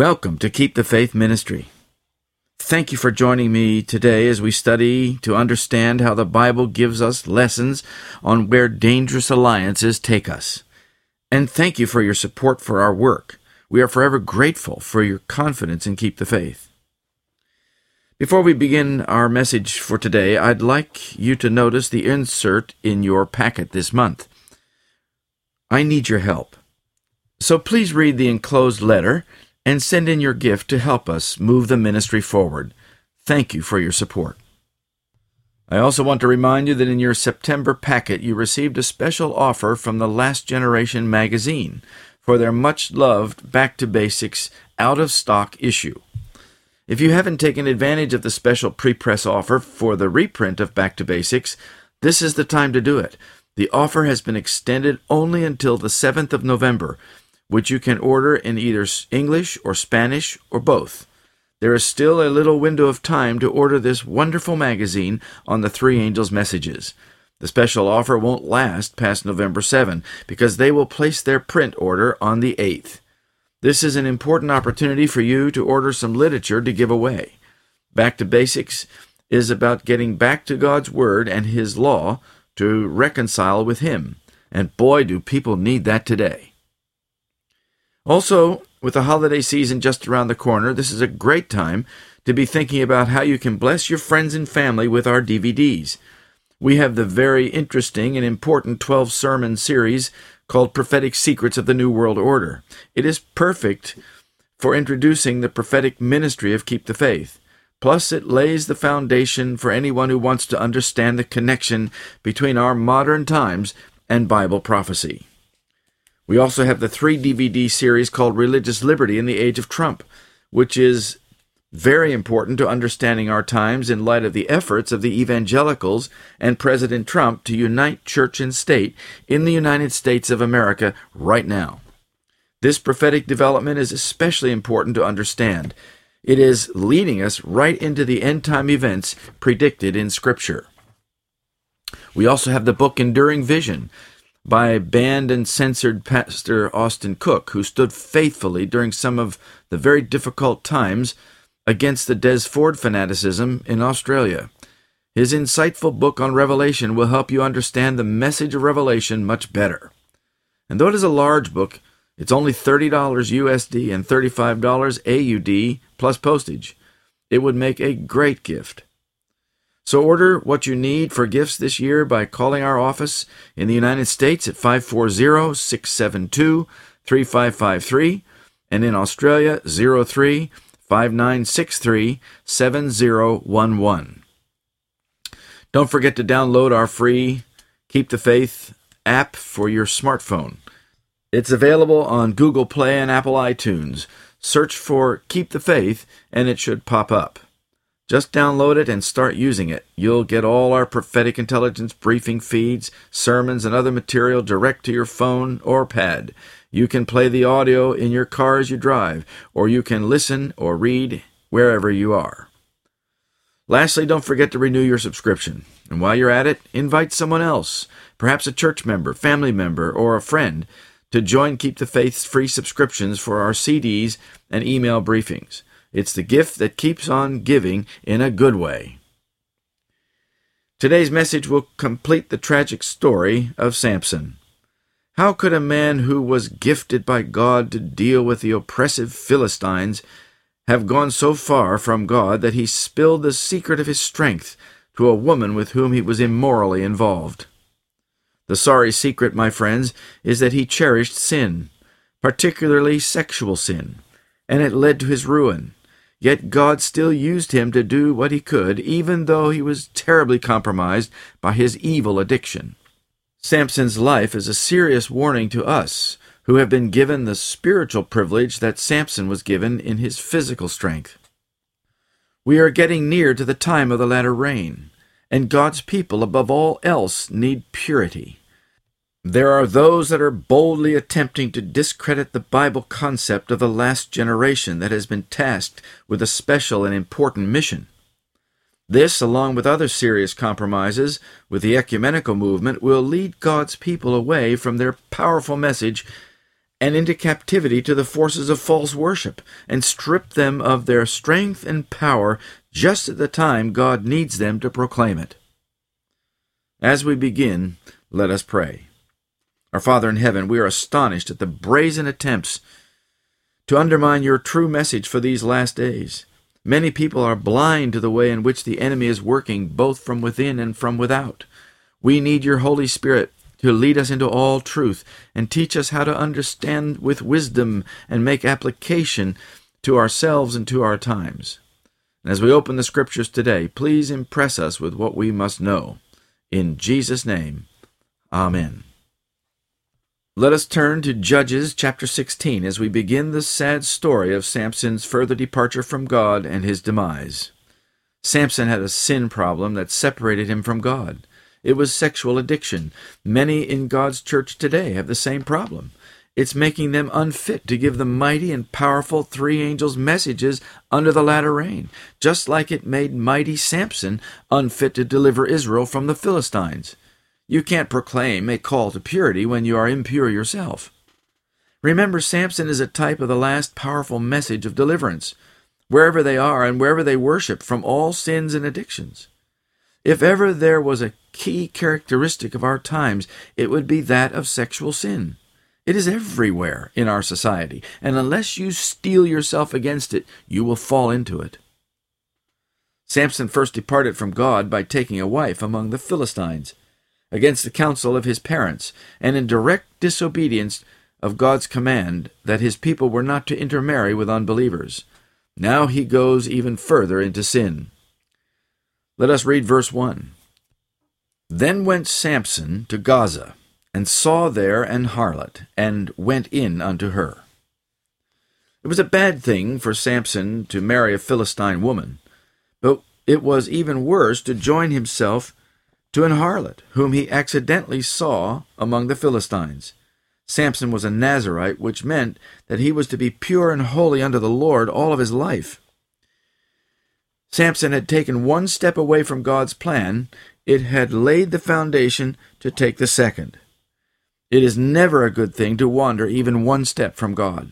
Welcome to Keep the Faith Ministry. Thank you for joining me today as we study to understand how the Bible gives us lessons on where dangerous alliances take us. And thank you for your support for our work. We are forever grateful for your confidence in Keep the Faith. Before we begin our message for today, I'd like you to notice the insert in your packet this month. I need your help. So please read the enclosed letter and send in your gift to help us move the ministry forward. Thank you for your support. I also want to remind you that in your September packet you received a special offer from the Last Generation magazine for their much loved Back to Basics out of stock issue. If you haven't taken advantage of the special pre-press offer for the reprint of Back to Basics, this is the time to do it. The offer has been extended only until the 7th of November, which you can order in either English or Spanish or both. There is still a little window of time to order this wonderful magazine on the Three Angels messages. The special offer won't last past November 7 because they will place their print order on the 8th. This is an important opportunity for you to order some literature to give away. Back to Basics is about getting back to God's Word and His law to reconcile with Him. And boy, do people need that today. Also, with the holiday season just around the corner, this is a great time to be thinking about how you can bless your friends and family with our DVDs. We have the very interesting and important 12 sermon series called Prophetic Secrets of the New World Order. It is perfect for introducing the prophetic ministry of Keep the Faith. Plus, it lays the foundation for anyone who wants to understand the connection between our modern times and Bible prophecy. We also have the three DVD series called Religious Liberty in the Age of Trump, which is very important to understanding our times in light of the efforts of the evangelicals and President Trump to unite church and state in the United States of America right now. This prophetic development is especially important to understand. It is leading us right into the end time events predicted in Scripture. We also have the book Enduring Vision, by banned and censored Pastor Austin Cook, who stood faithfully during some of the very difficult times against the Des Ford fanaticism in Australia. His insightful book on Revelation will help you understand the message of Revelation much better. And though it is a large book, it's only $30 USD and $35 AUD plus postage. It would make a great gift. So order what you need for gifts this year by calling our office in the United States at 540 672 3553 and in Australia 03 5963 7011. Don't forget to download our free Keep the Faith app for your smartphone. It's available on Google Play and Apple iTunes. Search for Keep the Faith and it should pop up. Just download it and start using it. You'll get all our prophetic intelligence briefing feeds, sermons, and other material direct to your phone or pad. You can play the audio in your car as you drive, or you can listen or read wherever you are. Lastly, don't forget to renew your subscription. And while you're at it, invite someone else, perhaps a church member, family member, or a friend, to join Keep the Faith's free subscriptions for our CDs and email briefings. It's the gift that keeps on giving in a good way. Today's message will complete the tragic story of Samson. How could a man who was gifted by God to deal with the oppressive Philistines have gone so far from God that he spilled the secret of his strength to a woman with whom he was immorally involved? The sorry secret, my friends, is that he cherished sin, particularly sexual sin, and it led to his ruin. Yet God still used him to do what he could, even though he was terribly compromised by his evil addiction. Samson's life is a serious warning to us who have been given the spiritual privilege that Samson was given in his physical strength. We are getting near to the time of the latter rain, and God's people, above all else, need purity. There are those that are boldly attempting to discredit the Bible concept of the last generation that has been tasked with a special and important mission. This, along with other serious compromises with the ecumenical movement, will lead God's people away from their powerful message and into captivity to the forces of false worship, and strip them of their strength and power just at the time God needs them to proclaim it. As we begin, let us pray. Our Father in heaven, we are astonished at the brazen attempts to undermine your true message for these last days. Many people are blind to the way in which the enemy is working both from within and from without. We need your Holy Spirit to lead us into all truth and teach us how to understand with wisdom and make application to ourselves and to our times. And as we open the Scriptures today, please impress us with what we must know. In Jesus' name, Amen. Let us turn to Judges chapter 16 as we begin the sad story of Samson's further departure from God and his demise. Samson had a sin problem that separated him from God. It was sexual addiction. Many in God's church today have the same problem. It's making them unfit to give the mighty and powerful three angels messages under the latter rain, just like it made mighty Samson unfit to deliver Israel from the Philistines. You can't proclaim a call to purity when you are impure yourself. Remember, Samson is a type of the last powerful message of deliverance, wherever they are and wherever they worship, from all sins and addictions. If ever there was a key characteristic of our times, it would be that of sexual sin. It is everywhere in our society, and unless you steel yourself against it, you will fall into it. Samson first departed from God by taking a wife among the Philistines against the counsel of his parents, and in direct disobedience of God's command that his people were not to intermarry with unbelievers. Now he goes even further into sin. Let us read verse 1. Then went Samson to Gaza, and saw there an harlot, and went in unto her. It was a bad thing for Samson to marry a Philistine woman, but it was even worse to join himself to an harlot whom he accidentally saw among the Philistines. Samson was a Nazarite, which meant that he was to be pure and holy unto the Lord all of his life. Samson had taken one step away from God's plan, it had laid the foundation to take the second. It is never a good thing to wander even one step from God.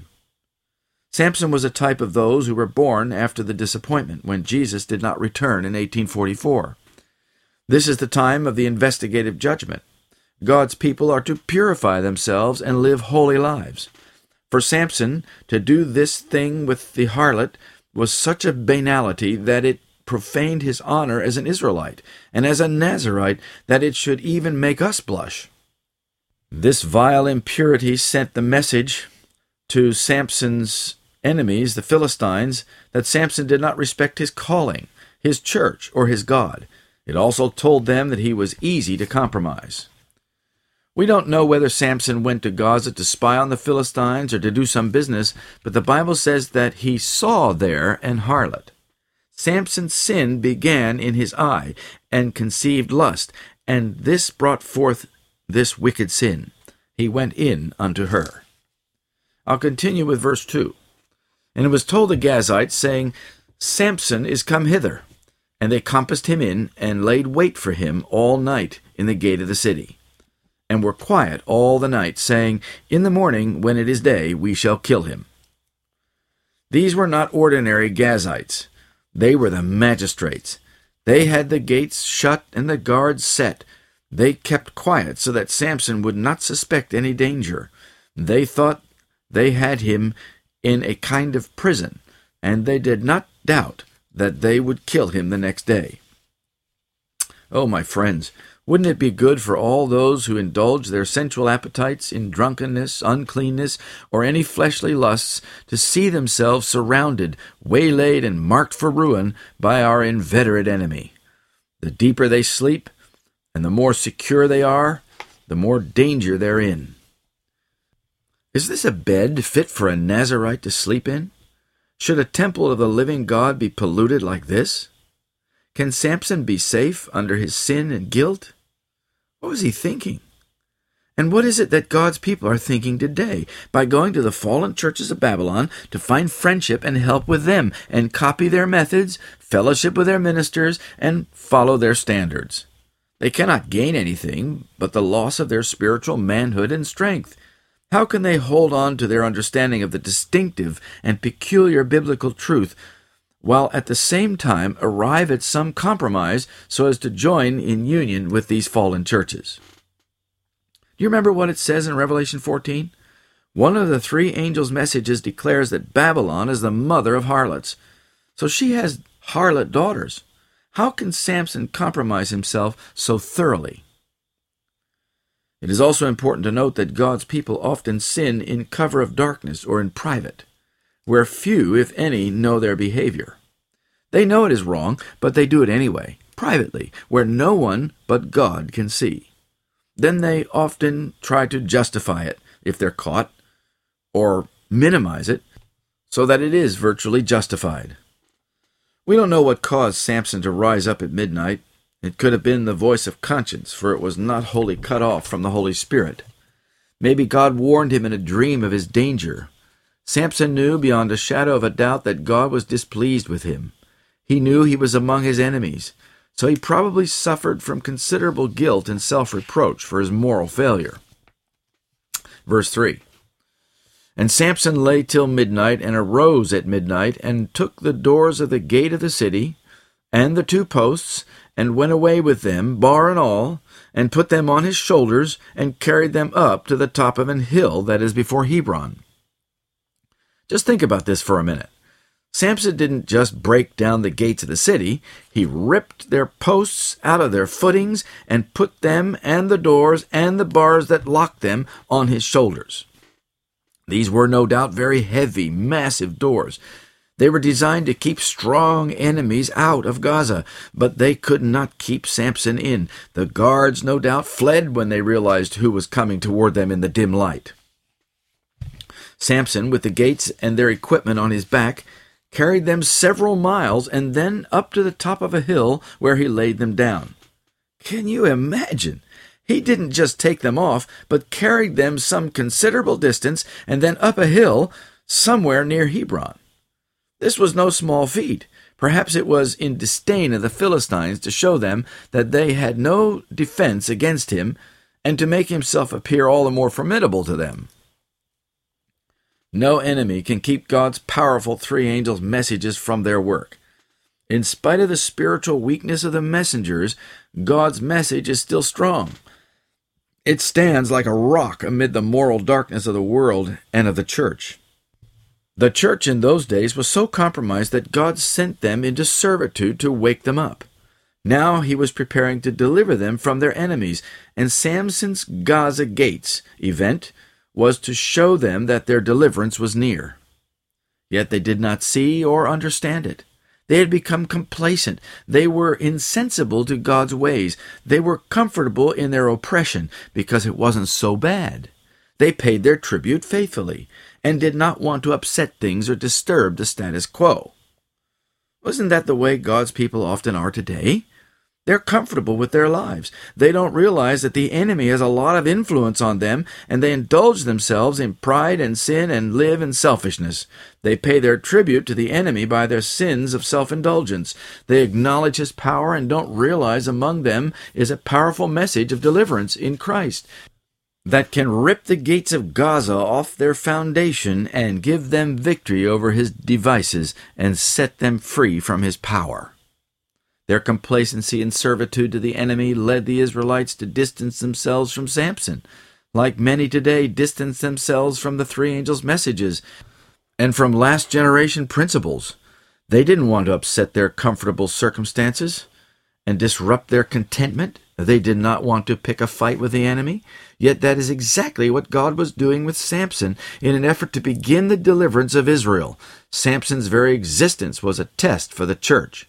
Samson was a type of those who were born after the disappointment when Jesus did not return in 1844. This is the time of the investigative judgment. God's people are to purify themselves and live holy lives. For Samson to do this thing with the harlot was such a banality that it profaned his honor as an Israelite and as a Nazarite that it should even make us blush. This vile impurity sent the message to Samson's enemies, the Philistines, that Samson did not respect his calling, his church, or his God. It also told them that he was easy to compromise. We don't know whether Samson went to Gaza to spy on the Philistines or to do some business, but the Bible says that he saw there an harlot. Samson's sin began in his eye and conceived lust, and this brought forth this wicked sin. He went in unto her. I'll continue with verse 2. And it was told the Gazites, saying, Samson is come hither. And they compassed him in, and laid wait for him all night in the gate of the city, and were quiet all the night, saying, In the morning, when it is day, we shall kill him. These were not ordinary Gazites, they were the magistrates. They had the gates shut and the guards set. They kept quiet so that Samson would not suspect any danger. They thought they had him in a kind of prison, and they did not doubt that they would kill him the next day. Oh, my friends, wouldn't it be good for all those who indulge their sensual appetites in drunkenness, uncleanness, or any fleshly lusts to see themselves surrounded, waylaid, and marked for ruin by our inveterate enemy? The deeper they sleep, and the more secure they are, the more danger they're in. Is this a bed fit for a Nazarite to sleep in? Should a temple of the living God be polluted like this? Can Samson be safe under his sin and guilt? What was he thinking? And what is it that God's people are thinking today by going to the fallen churches of Babylon to find friendship and help with them and copy their methods, fellowship with their ministers, and follow their standards? They cannot gain anything but the loss of their spiritual manhood and strength. How can they hold on to their understanding of the distinctive and peculiar biblical truth while at the same time arrive at some compromise so as to join in union with these fallen churches? Do you remember what it says in Revelation 14? One of the three angels' messages declares that Babylon is the mother of harlots. So she has harlot daughters. How can Samson compromise himself so thoroughly? It is also important to note that God's people often sin in cover of darkness or in private, where few, if any, know their behavior. They know it is wrong, but they do it anyway, privately, where no one but God can see. Then they often try to justify it if they're caught, or minimize it, so that it is virtually justified. We don't know what caused Samson to rise up at midnight. It could have been the voice of conscience, for it was not wholly cut off from the Holy Spirit. Maybe God warned him in a dream of his danger. Samson knew beyond a shadow of a doubt that God was displeased with him. He knew he was among his enemies, so he probably suffered from considerable guilt and self reproach for his moral failure. Verse 3 And Samson lay till midnight, and arose at midnight, and took the doors of the gate of the city, and the two posts, and went away with them, bar and all, and put them on his shoulders, and carried them up to the top of an hill that is before Hebron. Just think about this for a minute. Samson didn't just break down the gates of the city, he ripped their posts out of their footings and put them and the doors and the bars that locked them on his shoulders. These were no doubt very heavy, massive doors. They were designed to keep strong enemies out of Gaza, but they could not keep Samson in. The guards, no doubt, fled when they realized who was coming toward them in the dim light. Samson, with the gates and their equipment on his back, carried them several miles, and then up to the top of a hill where he laid them down. Can you imagine? He didn't just take them off, but carried them some considerable distance and then up a hill somewhere near Hebron. This was no small feat. Perhaps it was in disdain of the Philistines to show them that they had no defense against him, and to make himself appear all the more formidable to them. No enemy can keep God's powerful three angels' messages from their work. In spite of the spiritual weakness of the messengers, God's message is still strong. It stands like a rock amid the moral darkness of the world and of the church. The church in those days was so compromised that God sent them into servitude to wake them up. Now he was preparing to deliver them from their enemies, and Samson's Gaza Gates event was to show them that their deliverance was near. Yet they did not see or understand it. They had become complacent. They were insensible to God's ways. They were comfortable in their oppression because it wasn't so bad. They paid their tribute faithfully and did not want to upset things or disturb the status quo. Wasn't that the way God's people often are today? They're comfortable with their lives. They don't realize that the enemy has a lot of influence on them, and they indulge themselves in pride and sin and live in selfishness. They pay their tribute to the enemy by their sins of self indulgence. They acknowledge his power and don't realize among them is a powerful message of deliverance in Christ that can rip the gates of Gaza off their foundation and give them victory over his devices and set them free from his power. Their complacency and servitude to the enemy led the Israelites to distance themselves from Samson, like many today distance themselves from the three angels' messages and from last generation principles. They didn't want to upset their comfortable circumstances and disrupt their contentment. They did not want to pick a fight with the enemy. Yet that is exactly what God was doing with Samson in an effort to begin the deliverance of Israel. Samson's very existence was a test for the church.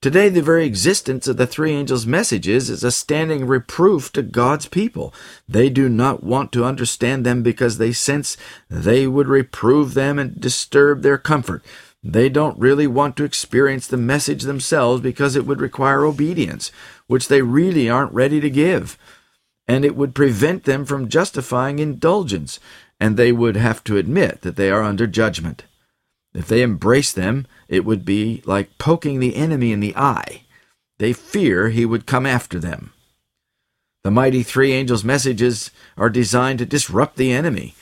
Today, the very existence of the three angels' messages is a standing reproof to God's people. They do not want to understand them because they sense they would reprove them and disturb their comfort. They don't really want to experience the message themselves because it would require obedience, which they really aren't ready to give. And it would prevent them from justifying indulgence, and they would have to admit that they are under judgment. If they embrace them, it would be like poking the enemy in the eye. They fear he would come after them. The mighty three angels' messages are designed to disrupt the enemy.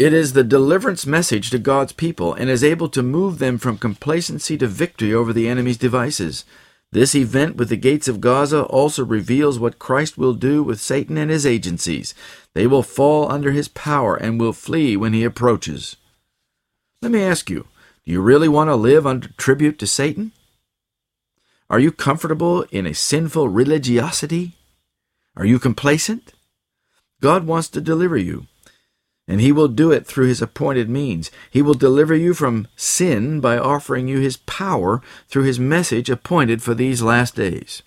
It is the deliverance message to God's people and is able to move them from complacency to victory over the enemy's devices. This event with the gates of Gaza also reveals what Christ will do with Satan and his agencies. They will fall under his power and will flee when he approaches. Let me ask you do you really want to live under tribute to Satan? Are you comfortable in a sinful religiosity? Are you complacent? God wants to deliver you, and He will do it through His appointed means. He will deliver you from sin by offering you His power through His message appointed for these last days.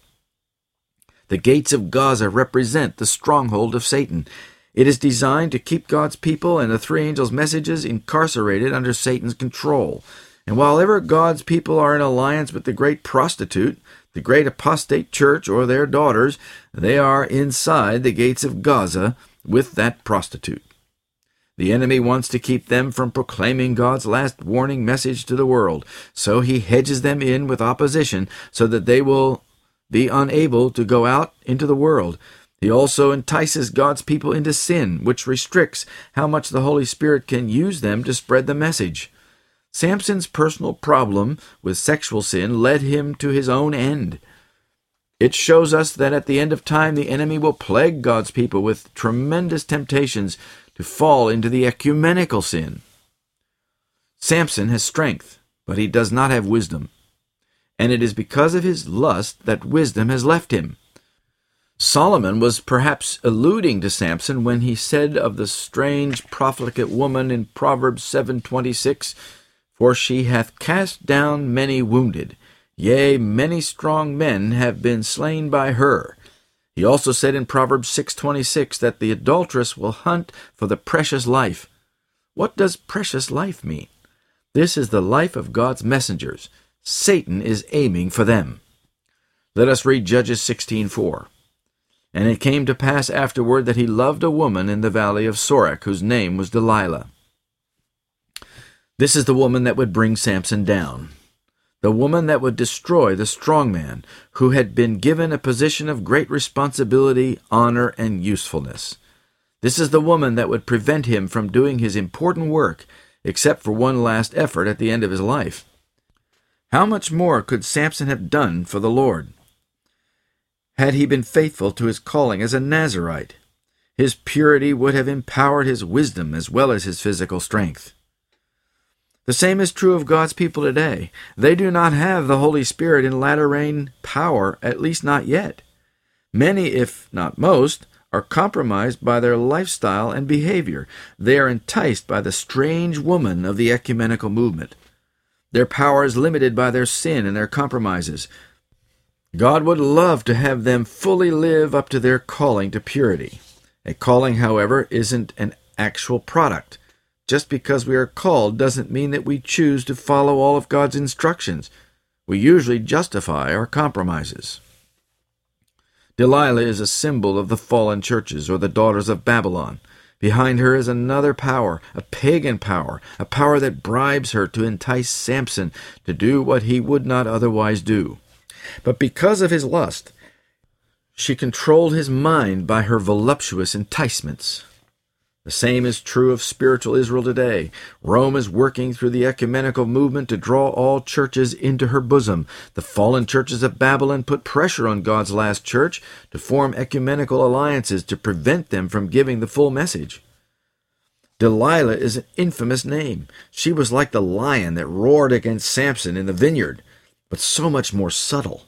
The gates of Gaza represent the stronghold of Satan. It is designed to keep God's people and the three angels' messages incarcerated under Satan's control. And while ever God's people are in alliance with the great prostitute, the great apostate church, or their daughters, they are inside the gates of Gaza with that prostitute. The enemy wants to keep them from proclaiming God's last warning message to the world, so he hedges them in with opposition so that they will be unable to go out into the world. He also entices God's people into sin, which restricts how much the Holy Spirit can use them to spread the message. Samson's personal problem with sexual sin led him to his own end. It shows us that at the end of time the enemy will plague God's people with tremendous temptations to fall into the ecumenical sin. Samson has strength, but he does not have wisdom. And it is because of his lust that wisdom has left him. Solomon was perhaps alluding to Samson when he said of the strange profligate woman in Proverbs 7:26, "For she hath cast down many wounded, yea, many strong men have been slain by her." He also said in Proverbs 6:26 that the adulteress will hunt for the precious life. What does precious life mean? This is the life of God's messengers. Satan is aiming for them. Let us read Judges 16:4. And it came to pass afterward that he loved a woman in the valley of Sorek, whose name was Delilah. This is the woman that would bring Samson down. The woman that would destroy the strong man, who had been given a position of great responsibility, honor, and usefulness. This is the woman that would prevent him from doing his important work, except for one last effort at the end of his life. How much more could Samson have done for the Lord? had he been faithful to his calling as a Nazarite. His purity would have empowered his wisdom as well as his physical strength. The same is true of God's people today. They do not have the Holy Spirit in latter rain power, at least not yet. Many, if not most, are compromised by their lifestyle and behavior. They are enticed by the strange woman of the ecumenical movement. Their power is limited by their sin and their compromises. God would love to have them fully live up to their calling to purity. A calling, however, isn't an actual product. Just because we are called doesn't mean that we choose to follow all of God's instructions. We usually justify our compromises. Delilah is a symbol of the fallen churches or the daughters of Babylon. Behind her is another power, a pagan power, a power that bribes her to entice Samson to do what he would not otherwise do. But because of his lust, she controlled his mind by her voluptuous enticements. The same is true of spiritual Israel today. Rome is working through the ecumenical movement to draw all churches into her bosom. The fallen churches of Babylon put pressure on God's last church to form ecumenical alliances to prevent them from giving the full message. Delilah is an infamous name. She was like the lion that roared against Samson in the vineyard but so much more subtle.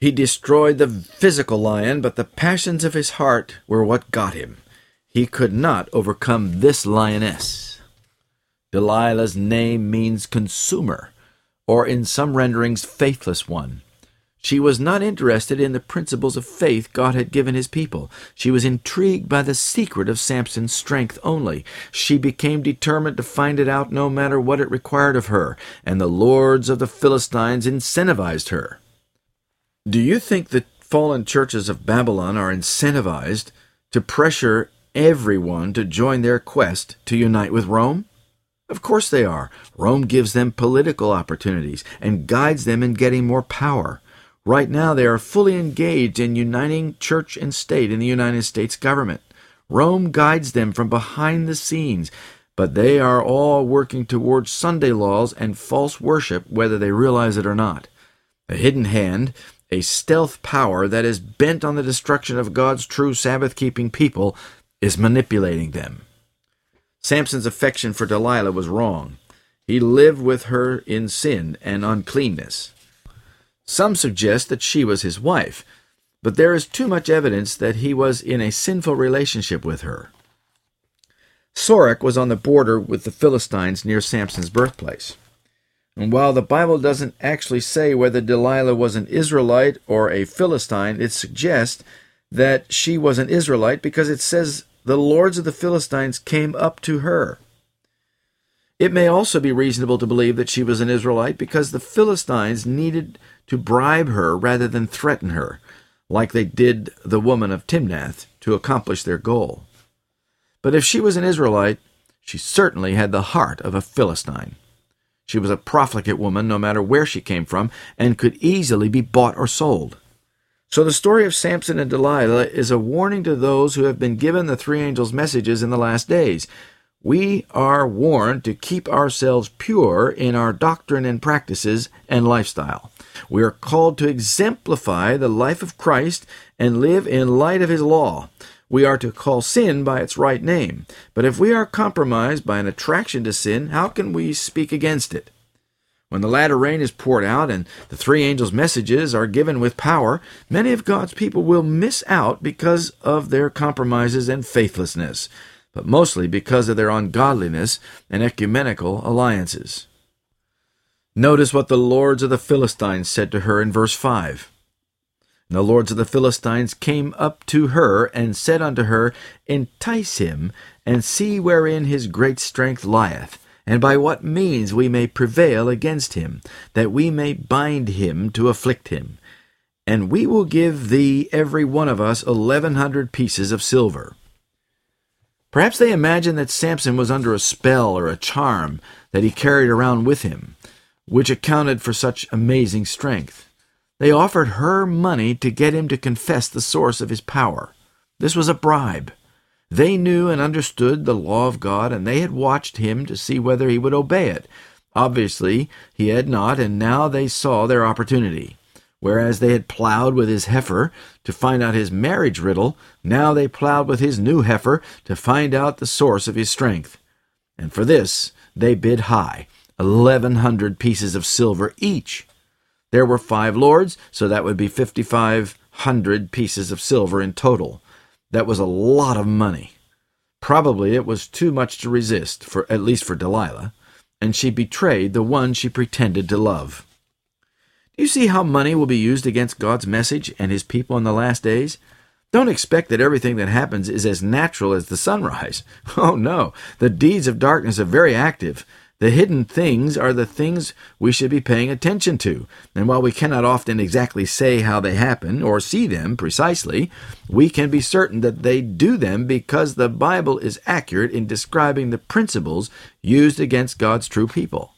He destroyed the physical lion, but the passions of his heart were what got him. He could not overcome this lioness. Delilah's name means consumer, or in some renderings, faithless one. She was not interested in the principles of faith God had given his people. She was intrigued by the secret of Samson's strength only. She became determined to find it out no matter what it required of her, and the lords of the Philistines incentivized her. Do you think the fallen churches of Babylon are incentivized to pressure everyone to join their quest to unite with Rome? Of course they are. Rome gives them political opportunities and guides them in getting more power. Right now, they are fully engaged in uniting church and state in the United States government. Rome guides them from behind the scenes, but they are all working towards Sunday laws and false worship, whether they realize it or not. A hidden hand, a stealth power that is bent on the destruction of God's true Sabbath keeping people, is manipulating them. Samson's affection for Delilah was wrong. He lived with her in sin and uncleanness. Some suggest that she was his wife, but there is too much evidence that he was in a sinful relationship with her. Sorek was on the border with the Philistines near Samson's birthplace. And while the Bible doesn't actually say whether Delilah was an Israelite or a Philistine, it suggests that she was an Israelite because it says the lords of the Philistines came up to her. It may also be reasonable to believe that she was an Israelite because the Philistines needed to bribe her rather than threaten her, like they did the woman of Timnath, to accomplish their goal. But if she was an Israelite, she certainly had the heart of a Philistine. She was a profligate woman, no matter where she came from, and could easily be bought or sold. So the story of Samson and Delilah is a warning to those who have been given the three angels' messages in the last days. We are warned to keep ourselves pure in our doctrine and practices and lifestyle. We are called to exemplify the life of Christ and live in light of his law. We are to call sin by its right name. But if we are compromised by an attraction to sin, how can we speak against it? When the latter rain is poured out and the three angels' messages are given with power, many of God's people will miss out because of their compromises and faithlessness, but mostly because of their ungodliness and ecumenical alliances. Notice what the lords of the Philistines said to her in verse 5. And the lords of the Philistines came up to her and said unto her, Entice him, and see wherein his great strength lieth, and by what means we may prevail against him, that we may bind him to afflict him. And we will give thee every one of us eleven hundred pieces of silver. Perhaps they imagined that Samson was under a spell or a charm that he carried around with him which accounted for such amazing strength. They offered her money to get him to confess the source of his power. This was a bribe. They knew and understood the law of God, and they had watched him to see whether he would obey it. Obviously, he had not, and now they saw their opportunity. Whereas they had plowed with his heifer to find out his marriage riddle, now they plowed with his new heifer to find out the source of his strength. And for this they bid high. 1,100 pieces of silver each. There were five lords, so that would be 5,500 pieces of silver in total. That was a lot of money. Probably it was too much to resist, for at least for Delilah, and she betrayed the one she pretended to love. Do you see how money will be used against God's message and his people in the last days? Don't expect that everything that happens is as natural as the sunrise. Oh no, the deeds of darkness are very active, the hidden things are the things we should be paying attention to. And while we cannot often exactly say how they happen or see them precisely, we can be certain that they do them because the Bible is accurate in describing the principles used against God's true people.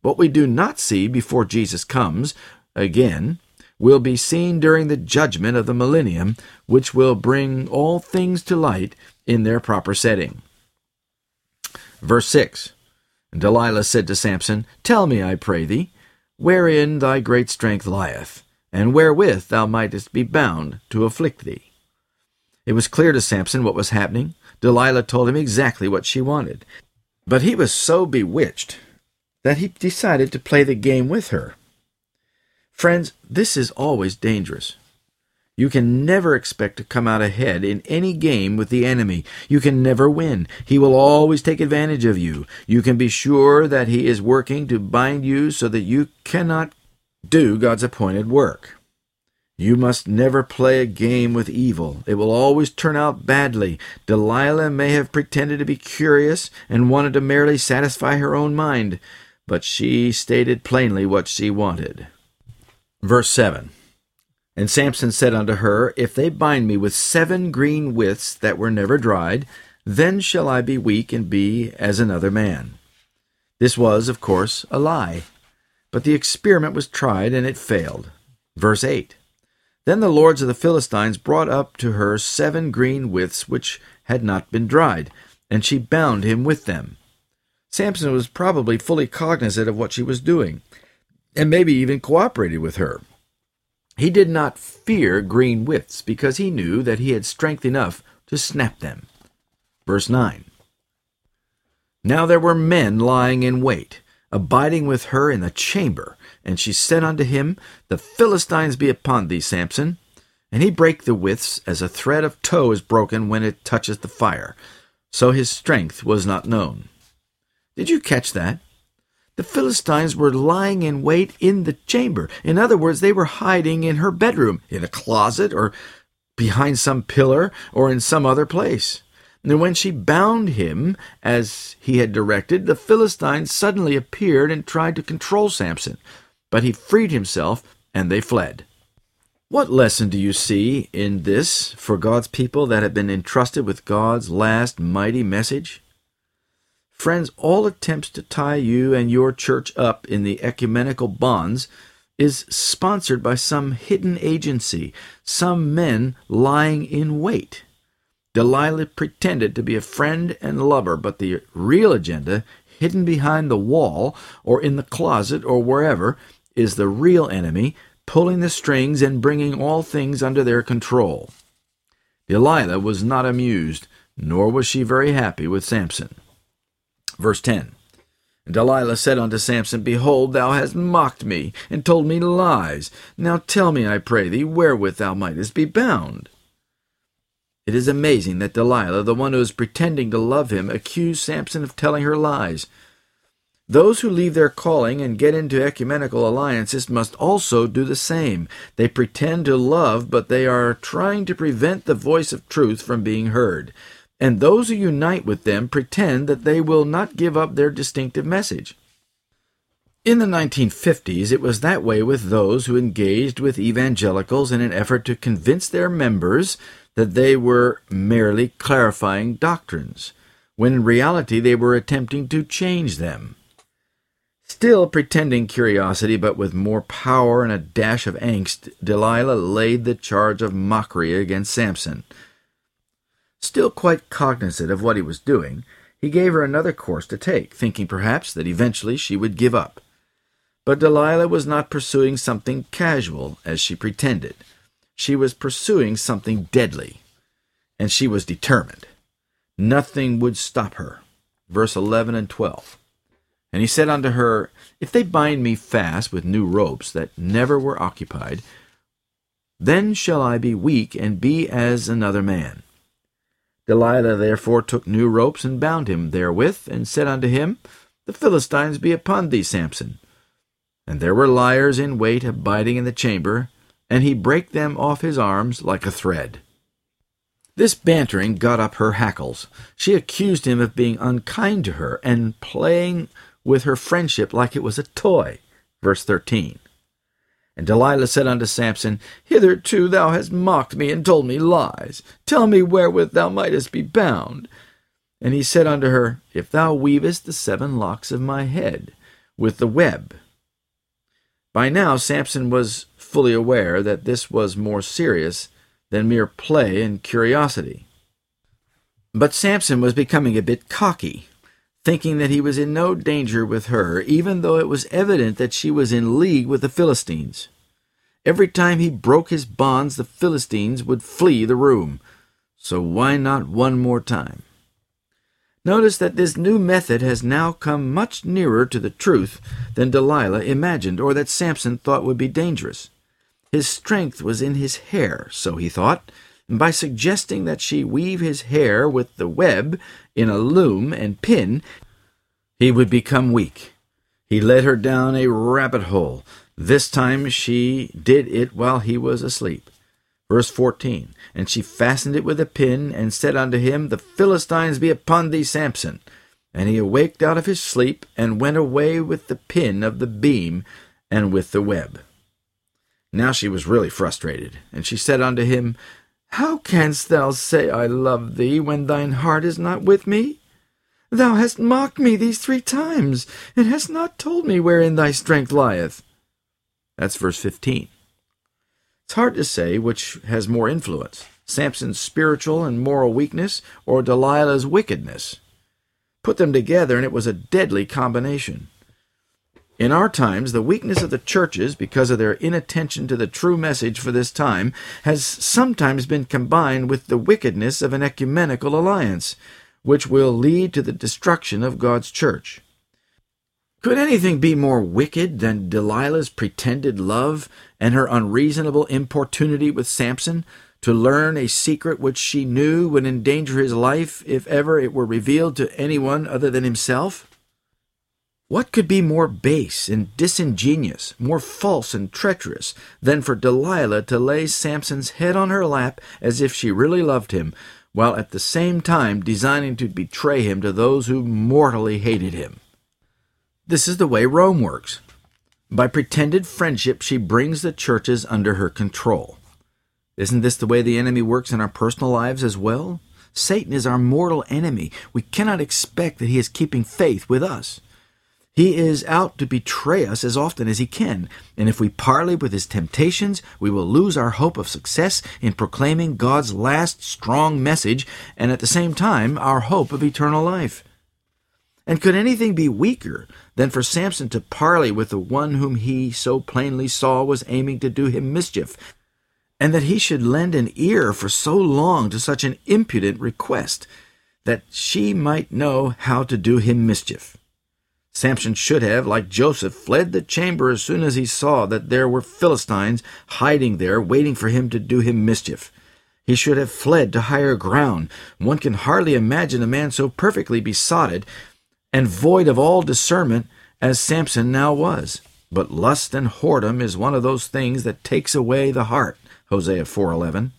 What we do not see before Jesus comes again will be seen during the judgment of the millennium, which will bring all things to light in their proper setting. Verse 6 and Delilah said to Samson, Tell me, I pray thee, wherein thy great strength lieth, and wherewith thou mightest be bound to afflict thee. It was clear to Samson what was happening. Delilah told him exactly what she wanted. But he was so bewitched that he decided to play the game with her. Friends, this is always dangerous. You can never expect to come out ahead in any game with the enemy. You can never win. He will always take advantage of you. You can be sure that he is working to bind you so that you cannot do God's appointed work. You must never play a game with evil. It will always turn out badly. Delilah may have pretended to be curious and wanted to merely satisfy her own mind, but she stated plainly what she wanted. Verse 7 And Samson said unto her, If they bind me with seven green withs that were never dried, then shall I be weak and be as another man. This was, of course, a lie, but the experiment was tried and it failed. Verse 8 then the lords of the Philistines brought up to her seven green withs which had not been dried, and she bound him with them. Samson was probably fully cognizant of what she was doing, and maybe even cooperated with her. He did not fear green withs because he knew that he had strength enough to snap them. Verse 9 Now there were men lying in wait, abiding with her in the chamber, and she said unto him, The Philistines be upon thee, Samson. And he brake the withs as a thread of tow is broken when it toucheth the fire. So his strength was not known. Did you catch that? The Philistines were lying in wait in the chamber. In other words, they were hiding in her bedroom, in a closet, or behind some pillar, or in some other place. And when she bound him, as he had directed, the Philistines suddenly appeared and tried to control Samson but he freed himself, and they fled. What lesson do you see in this for God's people that have been entrusted with God's last mighty message? Friends, all attempts to tie you and your church up in the ecumenical bonds is sponsored by some hidden agency, some men lying in wait. Delilah pretended to be a friend and lover, but the real agenda, hidden behind the wall or in the closet or wherever, is the real enemy, pulling the strings and bringing all things under their control. Delilah was not amused, nor was she very happy with Samson. Verse 10 and Delilah said unto Samson, Behold, thou hast mocked me, and told me lies. Now tell me, I pray thee, wherewith thou mightest be bound. It is amazing that Delilah, the one who is pretending to love him, accused Samson of telling her lies. Those who leave their calling and get into ecumenical alliances must also do the same. They pretend to love, but they are trying to prevent the voice of truth from being heard. And those who unite with them pretend that they will not give up their distinctive message. In the 1950s, it was that way with those who engaged with evangelicals in an effort to convince their members that they were merely clarifying doctrines, when in reality they were attempting to change them. Still pretending curiosity, but with more power and a dash of angst, Delilah laid the charge of mockery against Samson. Still quite cognizant of what he was doing, he gave her another course to take, thinking perhaps that eventually she would give up. But Delilah was not pursuing something casual, as she pretended. She was pursuing something deadly, and she was determined. Nothing would stop her. Verse 11 and 12. And he said unto her, If they bind me fast with new ropes that never were occupied, then shall I be weak and be as another man. Delilah therefore took new ropes and bound him therewith, and said unto him, The Philistines be upon thee, Samson. And there were liars in wait abiding in the chamber, and he brake them off his arms like a thread. This bantering got up her hackles. She accused him of being unkind to her and playing with her friendship like it was a toy. Verse 13. And Delilah said unto Samson, Hitherto thou hast mocked me and told me lies. Tell me wherewith thou mightest be bound. And he said unto her, If thou weavest the seven locks of my head with the web. By now Samson was fully aware that this was more serious than mere play and curiosity. But Samson was becoming a bit cocky thinking that he was in no danger with her, even though it was evident that she was in league with the Philistines. Every time he broke his bonds, the Philistines would flee the room. So why not one more time? Notice that this new method has now come much nearer to the truth than Delilah imagined, or that Samson thought would be dangerous. His strength was in his hair, so he thought, and by suggesting that she weave his hair with the web in a loom and pin, he would become weak. He led her down a rabbit hole, This time she did it while he was asleep. Verse 14 And she fastened it with a pin, and said unto him, The Philistines be upon thee, Samson. And he awaked out of his sleep, and went away with the pin of the beam and with the web. Now she was really frustrated, and she said unto him, How canst thou say, I love thee, when thine heart is not with me? Thou hast mocked me these three times, and hast not told me wherein thy strength lieth. That's verse 15. It's hard to say which has more influence Samson's spiritual and moral weakness or Delilah's wickedness. Put them together, and it was a deadly combination. In our times, the weakness of the churches, because of their inattention to the true message for this time, has sometimes been combined with the wickedness of an ecumenical alliance, which will lead to the destruction of God's church. Could anything be more wicked than Delilah's pretended love and her unreasonable importunity with Samson to learn a secret which she knew would endanger his life if ever it were revealed to anyone other than himself? What could be more base and disingenuous, more false and treacherous, than for Delilah to lay Samson's head on her lap as if she really loved him, while at the same time designing to betray him to those who mortally hated him? This is the way Rome works. By pretended friendship, she brings the churches under her control. Isn't this the way the enemy works in our personal lives as well? Satan is our mortal enemy. We cannot expect that he is keeping faith with us. He is out to betray us as often as he can, and if we parley with his temptations, we will lose our hope of success in proclaiming God's last strong message and at the same time our hope of eternal life. And could anything be weaker than for Samson to parley with the one whom he so plainly saw was aiming to do him mischief, and that he should lend an ear for so long to such an impudent request, that she might know how to do him mischief? Samson should have, like Joseph, fled the chamber as soon as he saw that there were Philistines hiding there, waiting for him to do him mischief. He should have fled to higher ground. One can hardly imagine a man so perfectly besotted and void of all discernment as Samson now was. But lust and whoredom is one of those things that takes away the heart. Hosea 4:11.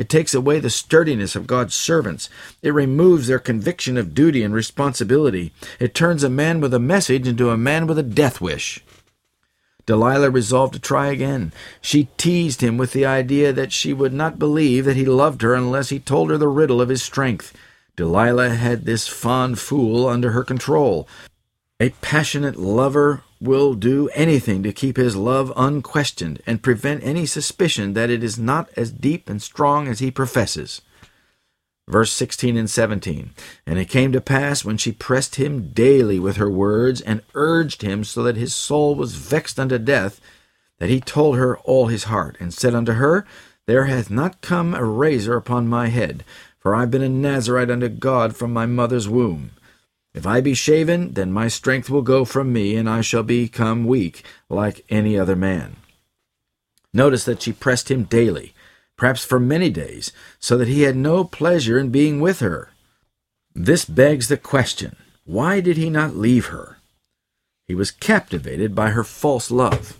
It takes away the sturdiness of God's servants. It removes their conviction of duty and responsibility. It turns a man with a message into a man with a death wish. Delilah resolved to try again. She teased him with the idea that she would not believe that he loved her unless he told her the riddle of his strength. Delilah had this fond fool under her control. A passionate lover will do anything to keep his love unquestioned and prevent any suspicion that it is not as deep and strong as he professes. Verse 16 and 17 And it came to pass when she pressed him daily with her words and urged him so that his soul was vexed unto death, that he told her all his heart, and said unto her, There hath not come a razor upon my head, for I have been a Nazarite unto God from my mother's womb. If I be shaven, then my strength will go from me, and I shall become weak like any other man. Notice that she pressed him daily, perhaps for many days, so that he had no pleasure in being with her. This begs the question why did he not leave her? He was captivated by her false love.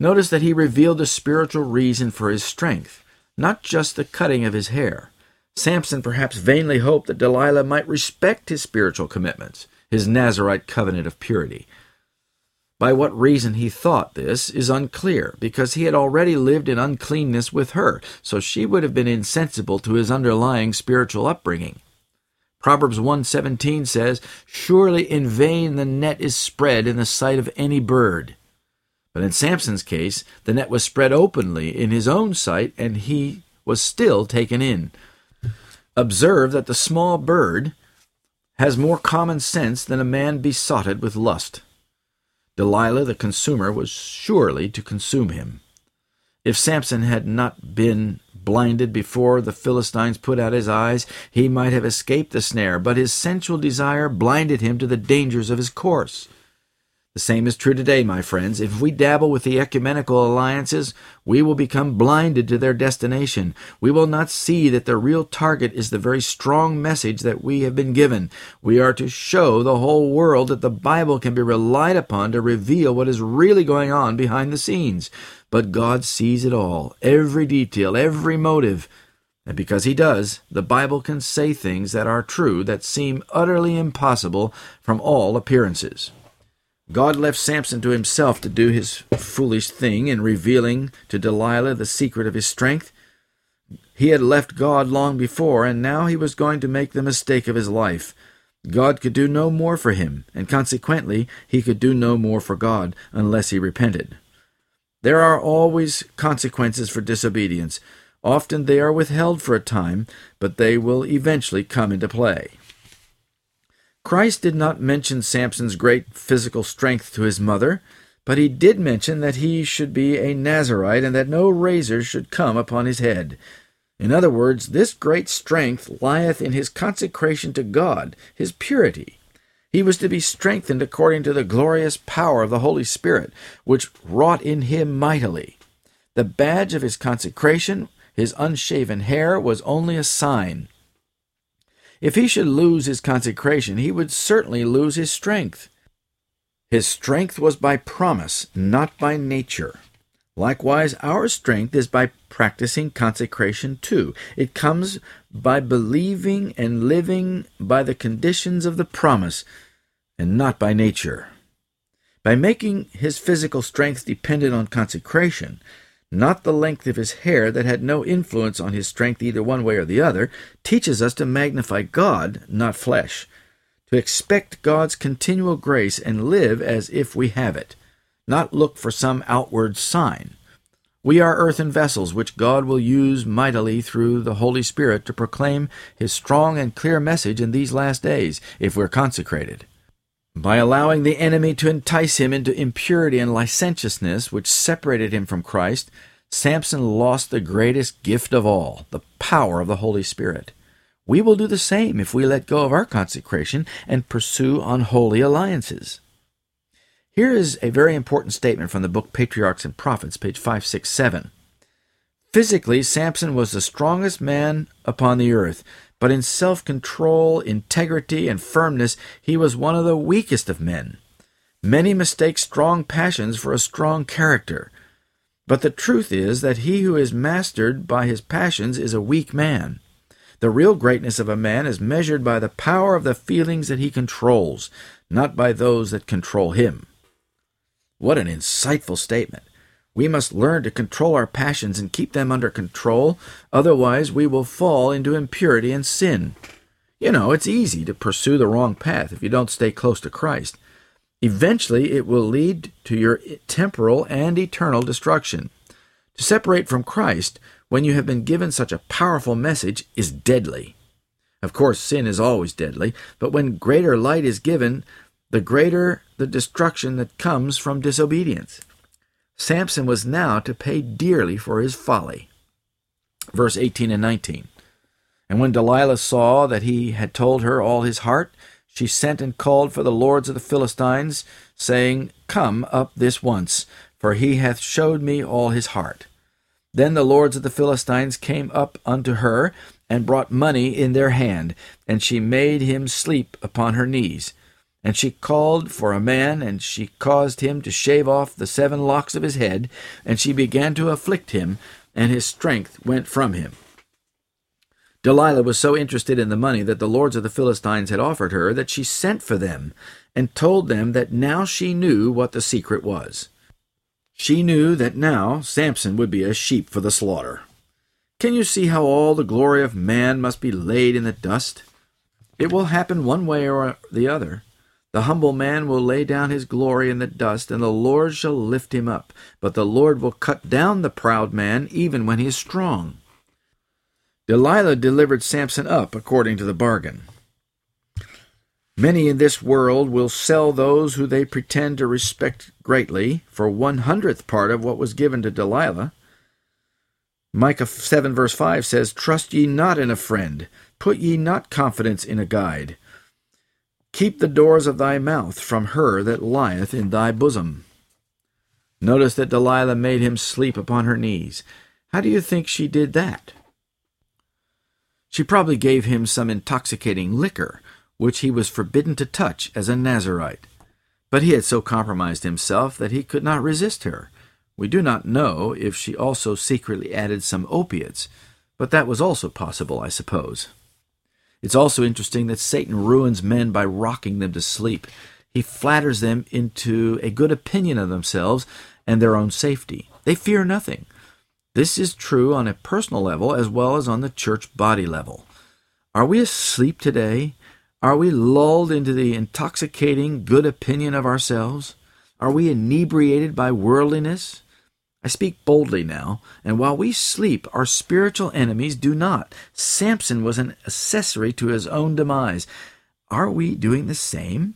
Notice that he revealed a spiritual reason for his strength, not just the cutting of his hair. Samson perhaps vainly hoped that Delilah might respect his spiritual commitments, his Nazarite covenant of purity. By what reason he thought this is unclear, because he had already lived in uncleanness with her, so she would have been insensible to his underlying spiritual upbringing. Proverbs 1:17 says, "Surely in vain the net is spread in the sight of any bird." But in Samson's case, the net was spread openly in his own sight, and he was still taken in. Observe that the small bird has more common sense than a man besotted with lust. Delilah, the consumer, was surely to consume him. If Samson had not been blinded before the Philistines put out his eyes, he might have escaped the snare, but his sensual desire blinded him to the dangers of his course. The same is true today, my friends. If we dabble with the ecumenical alliances, we will become blinded to their destination. We will not see that the real target is the very strong message that we have been given. We are to show the whole world that the Bible can be relied upon to reveal what is really going on behind the scenes. But God sees it all, every detail, every motive. And because He does, the Bible can say things that are true that seem utterly impossible from all appearances. God left Samson to himself to do his foolish thing in revealing to Delilah the secret of his strength. He had left God long before, and now he was going to make the mistake of his life. God could do no more for him, and consequently he could do no more for God unless he repented. There are always consequences for disobedience. Often they are withheld for a time, but they will eventually come into play. Christ did not mention Samson's great physical strength to his mother, but he did mention that he should be a Nazarite and that no razor should come upon his head. In other words, this great strength lieth in his consecration to God, his purity. He was to be strengthened according to the glorious power of the Holy Spirit, which wrought in him mightily. The badge of his consecration, his unshaven hair, was only a sign. If he should lose his consecration, he would certainly lose his strength. His strength was by promise, not by nature. Likewise, our strength is by practicing consecration too. It comes by believing and living by the conditions of the promise, and not by nature. By making his physical strength dependent on consecration, not the length of his hair that had no influence on his strength either one way or the other, teaches us to magnify God, not flesh, to expect God's continual grace and live as if we have it, not look for some outward sign. We are earthen vessels which God will use mightily through the Holy Spirit to proclaim His strong and clear message in these last days, if we're consecrated. By allowing the enemy to entice him into impurity and licentiousness, which separated him from Christ, Samson lost the greatest gift of all, the power of the Holy Spirit. We will do the same if we let go of our consecration and pursue unholy alliances. Here is a very important statement from the book Patriarchs and Prophets, page 567. Physically, Samson was the strongest man upon the earth, but in self control, integrity, and firmness, he was one of the weakest of men. Many mistake strong passions for a strong character. But the truth is that he who is mastered by his passions is a weak man. The real greatness of a man is measured by the power of the feelings that he controls, not by those that control him. What an insightful statement. We must learn to control our passions and keep them under control, otherwise, we will fall into impurity and sin. You know, it's easy to pursue the wrong path if you don't stay close to Christ. Eventually, it will lead to your temporal and eternal destruction. To separate from Christ, when you have been given such a powerful message, is deadly. Of course, sin is always deadly, but when greater light is given, the greater the destruction that comes from disobedience. Samson was now to pay dearly for his folly. Verse 18 and 19. And when Delilah saw that he had told her all his heart, she sent and called for the lords of the Philistines, saying, Come up this once, for he hath showed me all his heart. Then the lords of the Philistines came up unto her, and brought money in their hand, and she made him sleep upon her knees. And she called for a man, and she caused him to shave off the seven locks of his head, and she began to afflict him, and his strength went from him. Delilah was so interested in the money that the lords of the Philistines had offered her that she sent for them, and told them that now she knew what the secret was. She knew that now Samson would be a sheep for the slaughter. Can you see how all the glory of man must be laid in the dust? It will happen one way or the other. The humble man will lay down his glory in the dust, and the Lord shall lift him up. But the Lord will cut down the proud man, even when he is strong. Delilah delivered Samson up according to the bargain. Many in this world will sell those who they pretend to respect greatly for one hundredth part of what was given to Delilah. Micah 7 verse 5 says, Trust ye not in a friend, put ye not confidence in a guide. Keep the doors of thy mouth from her that lieth in thy bosom. Notice that Delilah made him sleep upon her knees. How do you think she did that? She probably gave him some intoxicating liquor, which he was forbidden to touch as a Nazarite. But he had so compromised himself that he could not resist her. We do not know if she also secretly added some opiates, but that was also possible, I suppose. It's also interesting that Satan ruins men by rocking them to sleep. He flatters them into a good opinion of themselves and their own safety. They fear nothing. This is true on a personal level as well as on the church body level. Are we asleep today? Are we lulled into the intoxicating good opinion of ourselves? Are we inebriated by worldliness? I speak boldly now, and while we sleep, our spiritual enemies do not. Samson was an accessory to his own demise. Are we doing the same?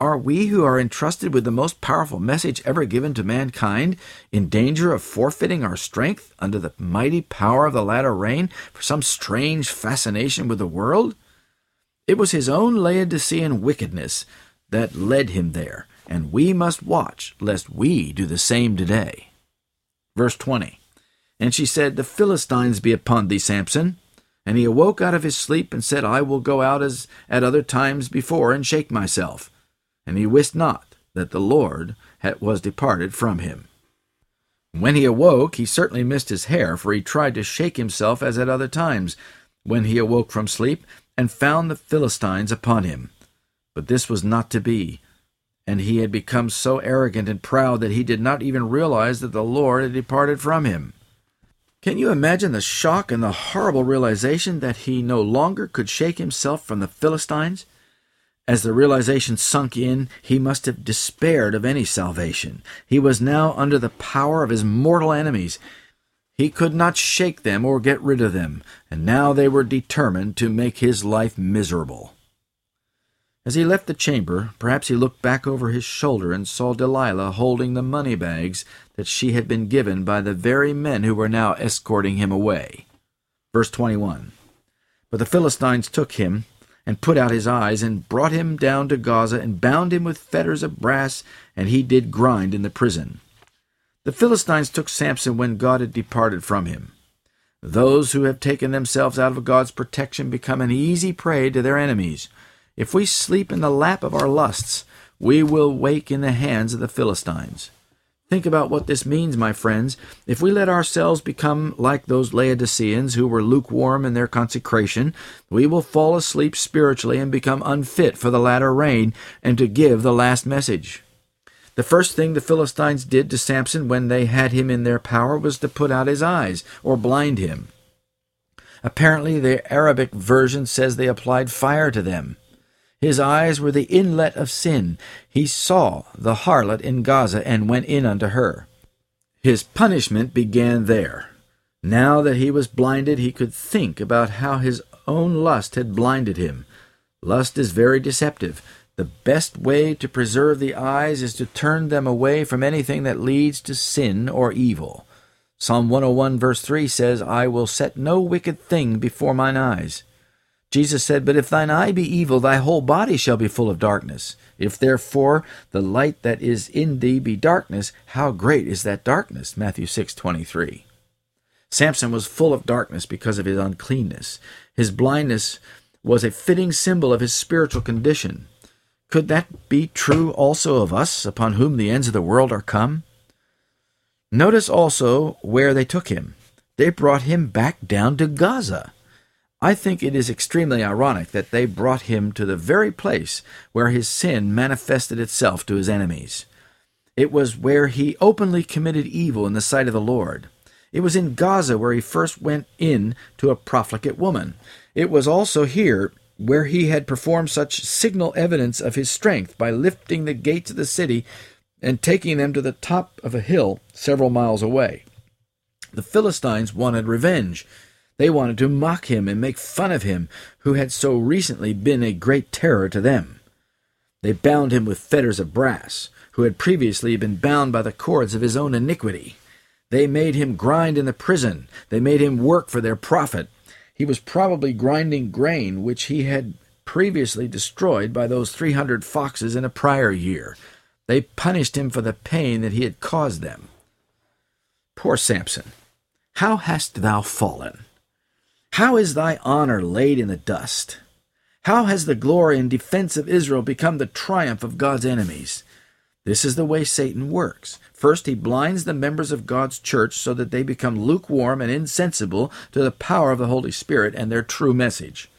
Are we who are entrusted with the most powerful message ever given to mankind in danger of forfeiting our strength under the mighty power of the latter rain for some strange fascination with the world? It was his own Laodicean wickedness that led him there, and we must watch lest we do the same today. Verse 20 And she said, The Philistines be upon thee, Samson. And he awoke out of his sleep and said, I will go out as at other times before and shake myself. And he wist not that the Lord had, was departed from him. When he awoke, he certainly missed his hair, for he tried to shake himself as at other times, when he awoke from sleep, and found the Philistines upon him. But this was not to be, and he had become so arrogant and proud that he did not even realize that the Lord had departed from him. Can you imagine the shock and the horrible realization that he no longer could shake himself from the Philistines? As the realization sunk in, he must have despaired of any salvation. He was now under the power of his mortal enemies. He could not shake them or get rid of them, and now they were determined to make his life miserable. As he left the chamber, perhaps he looked back over his shoulder and saw Delilah holding the money bags that she had been given by the very men who were now escorting him away. Verse 21 But the Philistines took him, and put out his eyes, and brought him down to Gaza, and bound him with fetters of brass, and he did grind in the prison. The Philistines took Samson when God had departed from him. Those who have taken themselves out of God's protection become an easy prey to their enemies. If we sleep in the lap of our lusts, we will wake in the hands of the Philistines. Think about what this means, my friends. If we let ourselves become like those Laodiceans who were lukewarm in their consecration, we will fall asleep spiritually and become unfit for the latter rain and to give the last message. The first thing the Philistines did to Samson when they had him in their power was to put out his eyes or blind him. Apparently, the Arabic version says they applied fire to them. His eyes were the inlet of sin. He saw the harlot in Gaza and went in unto her. His punishment began there. Now that he was blinded, he could think about how his own lust had blinded him. Lust is very deceptive. The best way to preserve the eyes is to turn them away from anything that leads to sin or evil. Psalm 101, verse 3 says, I will set no wicked thing before mine eyes. Jesus said, But if thine eye be evil, thy whole body shall be full of darkness. If therefore the light that is in thee be darkness, how great is that darkness? Matthew 6:23. Samson was full of darkness because of his uncleanness. His blindness was a fitting symbol of his spiritual condition. Could that be true also of us, upon whom the ends of the world are come? Notice also where they took him. They brought him back down to Gaza. I think it is extremely ironic that they brought him to the very place where his sin manifested itself to his enemies. It was where he openly committed evil in the sight of the Lord. It was in Gaza where he first went in to a profligate woman. It was also here where he had performed such signal evidence of his strength by lifting the gates of the city and taking them to the top of a hill several miles away. The Philistines wanted revenge. They wanted to mock him and make fun of him, who had so recently been a great terror to them. They bound him with fetters of brass, who had previously been bound by the cords of his own iniquity. They made him grind in the prison. They made him work for their profit. He was probably grinding grain which he had previously destroyed by those 300 foxes in a prior year. They punished him for the pain that he had caused them. Poor Samson, how hast thou fallen? How is thy honor laid in the dust? How has the glory and defense of Israel become the triumph of God's enemies? This is the way Satan works. First, he blinds the members of God's church so that they become lukewarm and insensible to the power of the Holy Spirit and their true message.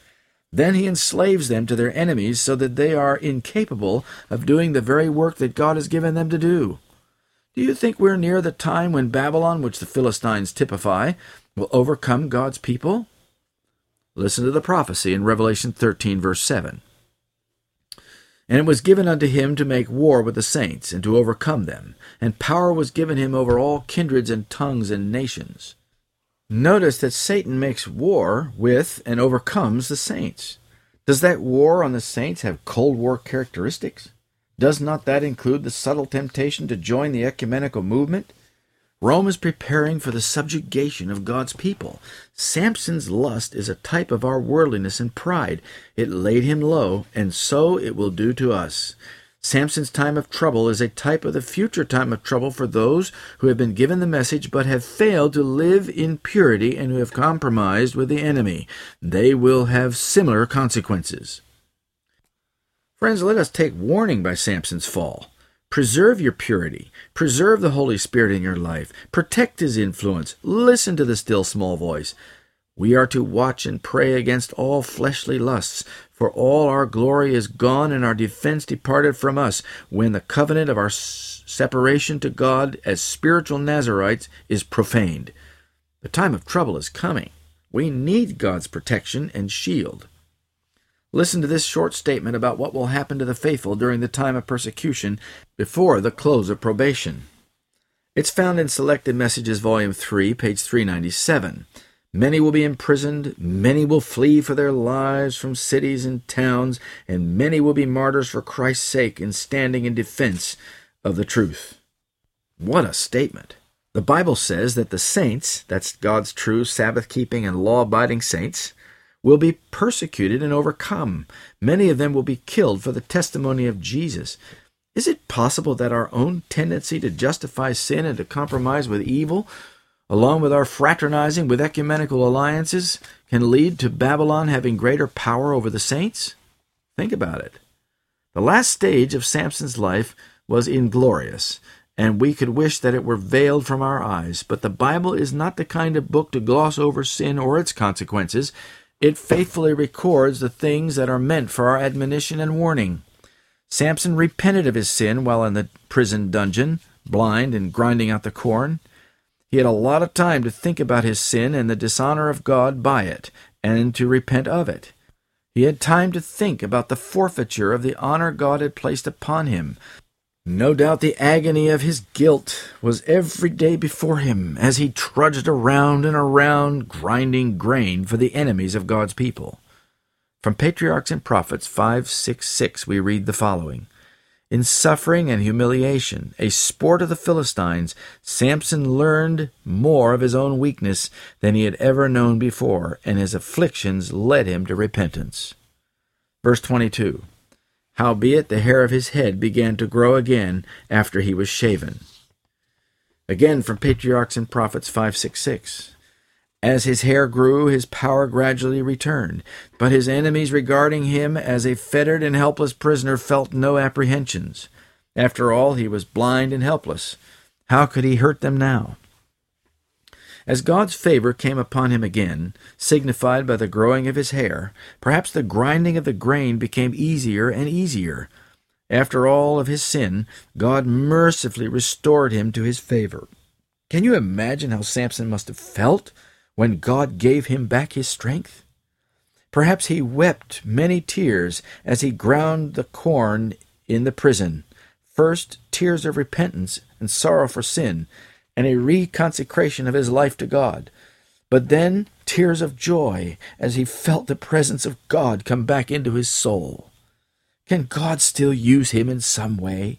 Then he enslaves them to their enemies so that they are incapable of doing the very work that God has given them to do. Do you think we're near the time when Babylon, which the Philistines typify, will overcome God's people? Listen to the prophecy in Revelation 13, verse 7. And it was given unto him to make war with the saints, and to overcome them, and power was given him over all kindreds and tongues and nations. Notice that Satan makes war with and overcomes the saints. Does that war on the saints have Cold War characteristics? Does not that include the subtle temptation to join the ecumenical movement? Rome is preparing for the subjugation of God's people. Samson's lust is a type of our worldliness and pride. It laid him low, and so it will do to us. Samson's time of trouble is a type of the future time of trouble for those who have been given the message but have failed to live in purity and who have compromised with the enemy. They will have similar consequences. Friends, let us take warning by Samson's fall. Preserve your purity. Preserve the Holy Spirit in your life. Protect His influence. Listen to the still small voice. We are to watch and pray against all fleshly lusts, for all our glory is gone and our defense departed from us when the covenant of our separation to God as spiritual Nazarites is profaned. The time of trouble is coming. We need God's protection and shield. Listen to this short statement about what will happen to the faithful during the time of persecution before the close of probation. It's found in Selected Messages, Volume 3, page 397. Many will be imprisoned, many will flee for their lives from cities and towns, and many will be martyrs for Christ's sake in standing in defense of the truth. What a statement! The Bible says that the saints, that's God's true Sabbath keeping and law abiding saints, will be persecuted and overcome. Many of them will be killed for the testimony of Jesus. Is it possible that our own tendency to justify sin and to compromise with evil, along with our fraternizing with ecumenical alliances, can lead to Babylon having greater power over the saints? Think about it. The last stage of Samson's life was inglorious, and we could wish that it were veiled from our eyes. But the Bible is not the kind of book to gloss over sin or its consequences. It faithfully records the things that are meant for our admonition and warning. Samson repented of his sin while in the prison dungeon, blind and grinding out the corn. He had a lot of time to think about his sin and the dishonor of God by it, and to repent of it. He had time to think about the forfeiture of the honor God had placed upon him, no doubt the agony of his guilt was every day before him as he trudged around and around grinding grain for the enemies of God's people. From Patriarchs and Prophets 566 we read the following In suffering and humiliation, a sport of the Philistines, Samson learned more of his own weakness than he had ever known before, and his afflictions led him to repentance. Verse 22 Howbeit the hair of his head began to grow again after he was shaven. Again from Patriarchs and Prophets 566. As his hair grew, his power gradually returned, but his enemies regarding him as a fettered and helpless prisoner felt no apprehensions. After all, he was blind and helpless. How could he hurt them now? As God's favor came upon him again, signified by the growing of his hair, perhaps the grinding of the grain became easier and easier. After all of his sin, God mercifully restored him to his favor. Can you imagine how Samson must have felt when God gave him back his strength? Perhaps he wept many tears as he ground the corn in the prison. First, tears of repentance and sorrow for sin, and a reconsecration of his life to God. But then tears of joy as he felt the presence of God come back into his soul. Can God still use him in some way?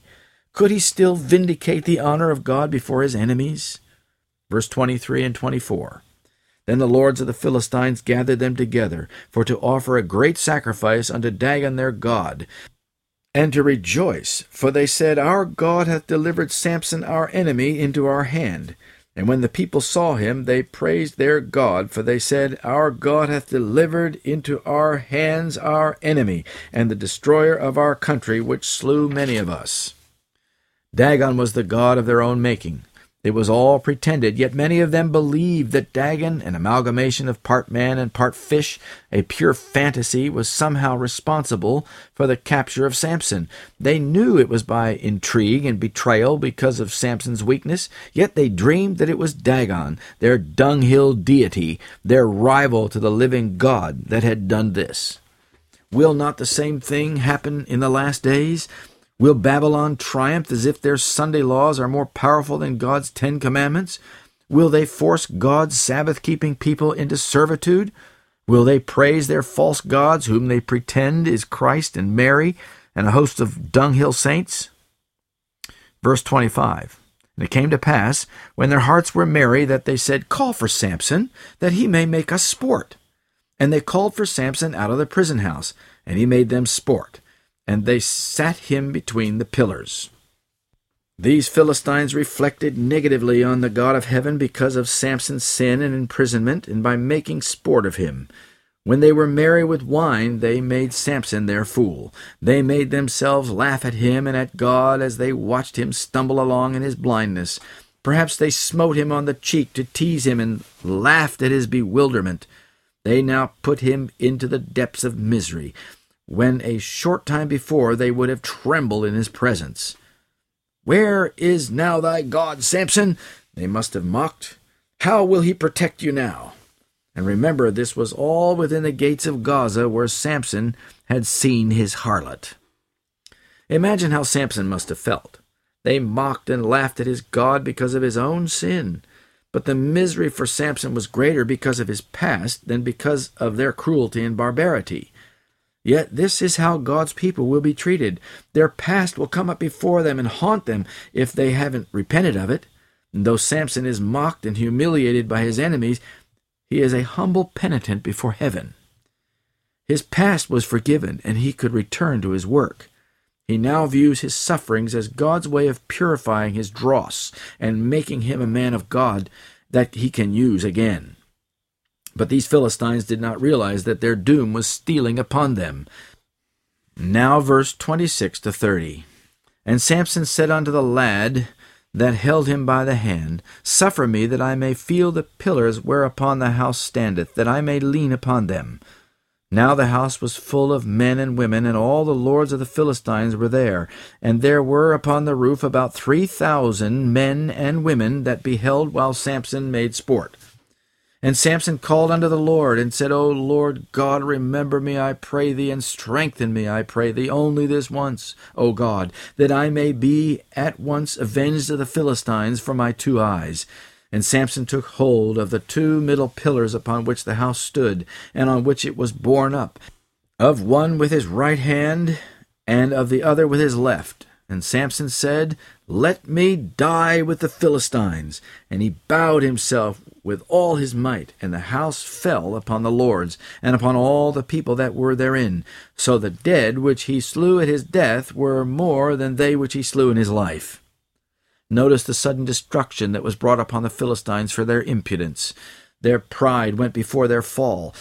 Could he still vindicate the honor of God before his enemies? Verse 23 and 24. Then the lords of the Philistines gathered them together, for to offer a great sacrifice unto Dagon their god, and to rejoice, for they said, Our God hath delivered Samson our enemy into our hand. And when the people saw him, they praised their God, for they said, Our God hath delivered into our hands our enemy, and the destroyer of our country, which slew many of us. Dagon was the god of their own making. It was all pretended, yet many of them believed that Dagon, an amalgamation of part man and part fish, a pure fantasy, was somehow responsible for the capture of Samson. They knew it was by intrigue and betrayal because of Samson's weakness, yet they dreamed that it was Dagon, their dunghill deity, their rival to the living God, that had done this. Will not the same thing happen in the last days? Will Babylon triumph as if their Sunday laws are more powerful than God's Ten Commandments? Will they force God's Sabbath keeping people into servitude? Will they praise their false gods, whom they pretend is Christ and Mary and a host of dunghill saints? Verse 25 And it came to pass, when their hearts were merry, that they said, Call for Samson, that he may make us sport. And they called for Samson out of the prison house, and he made them sport and they sat him between the pillars. These Philistines reflected negatively on the God of heaven because of Samson's sin and imprisonment, and by making sport of him. When they were merry with wine, they made Samson their fool. They made themselves laugh at him and at God as they watched him stumble along in his blindness. Perhaps they smote him on the cheek to tease him and laughed at his bewilderment. They now put him into the depths of misery when a short time before they would have trembled in his presence. Where is now thy God, Samson? They must have mocked. How will he protect you now? And remember, this was all within the gates of Gaza where Samson had seen his harlot. Imagine how Samson must have felt. They mocked and laughed at his God because of his own sin. But the misery for Samson was greater because of his past than because of their cruelty and barbarity. Yet this is how God's people will be treated. Their past will come up before them and haunt them if they haven't repented of it. And though Samson is mocked and humiliated by his enemies, he is a humble penitent before heaven. His past was forgiven, and he could return to his work. He now views his sufferings as God's way of purifying his dross and making him a man of God that he can use again. But these Philistines did not realize that their doom was stealing upon them. Now, verse 26 to 30. And Samson said unto the lad that held him by the hand, Suffer me that I may feel the pillars whereupon the house standeth, that I may lean upon them. Now the house was full of men and women, and all the lords of the Philistines were there. And there were upon the roof about three thousand men and women that beheld while Samson made sport. And Samson called unto the Lord, and said, O Lord God, remember me, I pray thee, and strengthen me, I pray thee, only this once, O God, that I may be at once avenged of the Philistines for my two eyes. And Samson took hold of the two middle pillars upon which the house stood, and on which it was borne up, of one with his right hand, and of the other with his left. And Samson said, Let me die with the Philistines. And he bowed himself with all his might, and the house fell upon the lords, and upon all the people that were therein. So the dead which he slew at his death were more than they which he slew in his life. Notice the sudden destruction that was brought upon the Philistines for their impudence. Their pride went before their fall.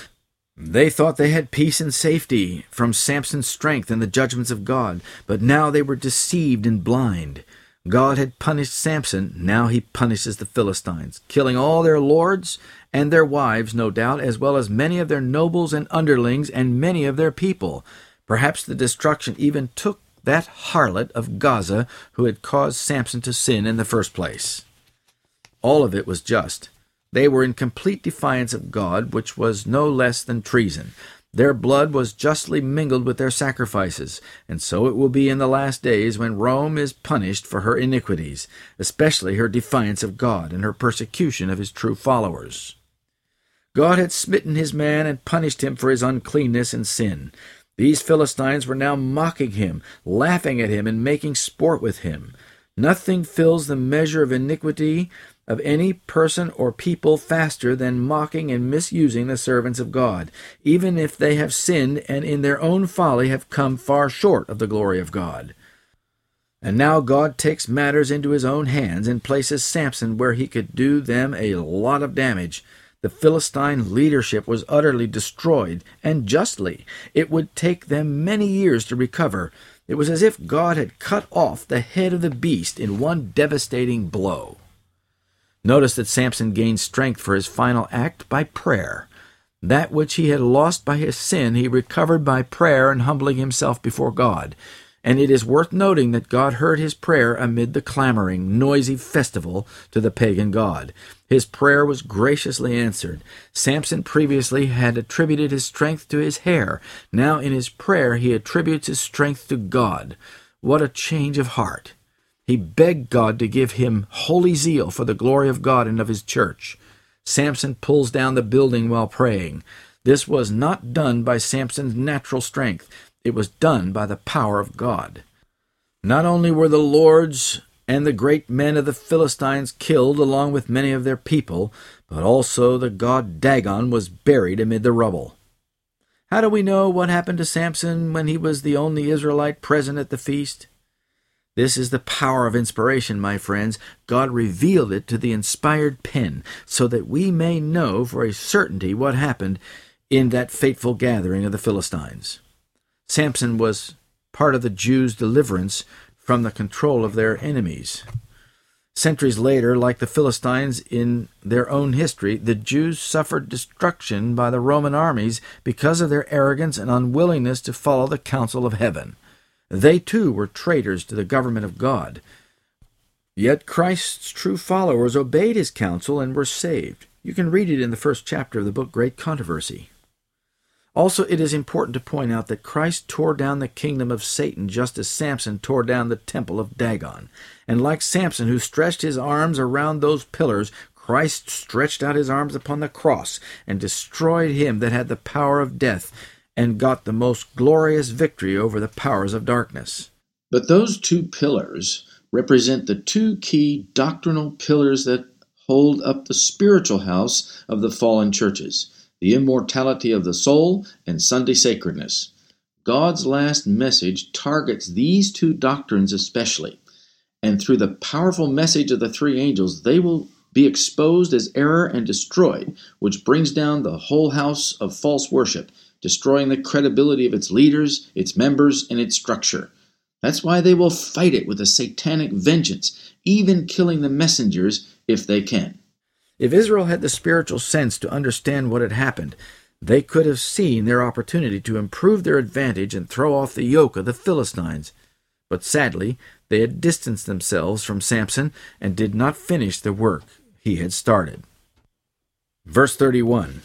They thought they had peace and safety from Samson's strength and the judgments of God, but now they were deceived and blind. God had punished Samson, now he punishes the Philistines, killing all their lords and their wives, no doubt, as well as many of their nobles and underlings and many of their people. Perhaps the destruction even took that harlot of Gaza who had caused Samson to sin in the first place. All of it was just. They were in complete defiance of God, which was no less than treason. Their blood was justly mingled with their sacrifices, and so it will be in the last days when Rome is punished for her iniquities, especially her defiance of God and her persecution of his true followers. God had smitten his man and punished him for his uncleanness and sin. These Philistines were now mocking him, laughing at him, and making sport with him. Nothing fills the measure of iniquity of any person or people faster than mocking and misusing the servants of God, even if they have sinned and in their own folly have come far short of the glory of God. And now God takes matters into his own hands and places Samson where he could do them a lot of damage. The Philistine leadership was utterly destroyed, and justly. It would take them many years to recover. It was as if God had cut off the head of the beast in one devastating blow. Notice that Samson gained strength for his final act by prayer. That which he had lost by his sin he recovered by prayer and humbling himself before God. And it is worth noting that God heard his prayer amid the clamoring, noisy festival to the pagan god. His prayer was graciously answered. Samson previously had attributed his strength to his hair. Now in his prayer he attributes his strength to God. What a change of heart! He begged God to give him holy zeal for the glory of God and of his church. Samson pulls down the building while praying. This was not done by Samson's natural strength. It was done by the power of God. Not only were the lords and the great men of the Philistines killed along with many of their people, but also the god Dagon was buried amid the rubble. How do we know what happened to Samson when he was the only Israelite present at the feast? This is the power of inspiration, my friends. God revealed it to the inspired pen so that we may know for a certainty what happened in that fateful gathering of the Philistines. Samson was part of the Jews' deliverance from the control of their enemies. Centuries later, like the Philistines in their own history, the Jews suffered destruction by the Roman armies because of their arrogance and unwillingness to follow the counsel of heaven. They too were traitors to the government of God. Yet Christ's true followers obeyed his counsel and were saved. You can read it in the first chapter of the book Great Controversy. Also, it is important to point out that Christ tore down the kingdom of Satan just as Samson tore down the temple of Dagon. And like Samson, who stretched his arms around those pillars, Christ stretched out his arms upon the cross and destroyed him that had the power of death and got the most glorious victory over the powers of darkness. But those two pillars represent the two key doctrinal pillars that hold up the spiritual house of the fallen churches the immortality of the soul, and Sunday sacredness. God's last message targets these two doctrines especially, and through the powerful message of the three angels, they will be exposed as error and destroyed, which brings down the whole house of false worship, destroying the credibility of its leaders, its members, and its structure. That's why they will fight it with a satanic vengeance, even killing the messengers if they can. If Israel had the spiritual sense to understand what had happened, they could have seen their opportunity to improve their advantage and throw off the yoke of the Philistines. But sadly, they had distanced themselves from Samson and did not finish the work he had started. Verse 31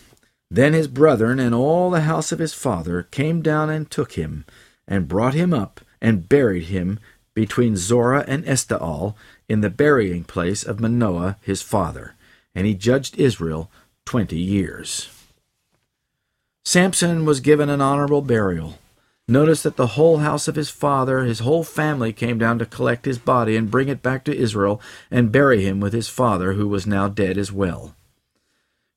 Then his brethren and all the house of his father came down and took him, and brought him up, and buried him between Zorah and Eshtaol in the burying place of Manoah his father and he judged Israel twenty years. Samson was given an honorable burial. Notice that the whole house of his father, his whole family, came down to collect his body and bring it back to Israel and bury him with his father, who was now dead as well.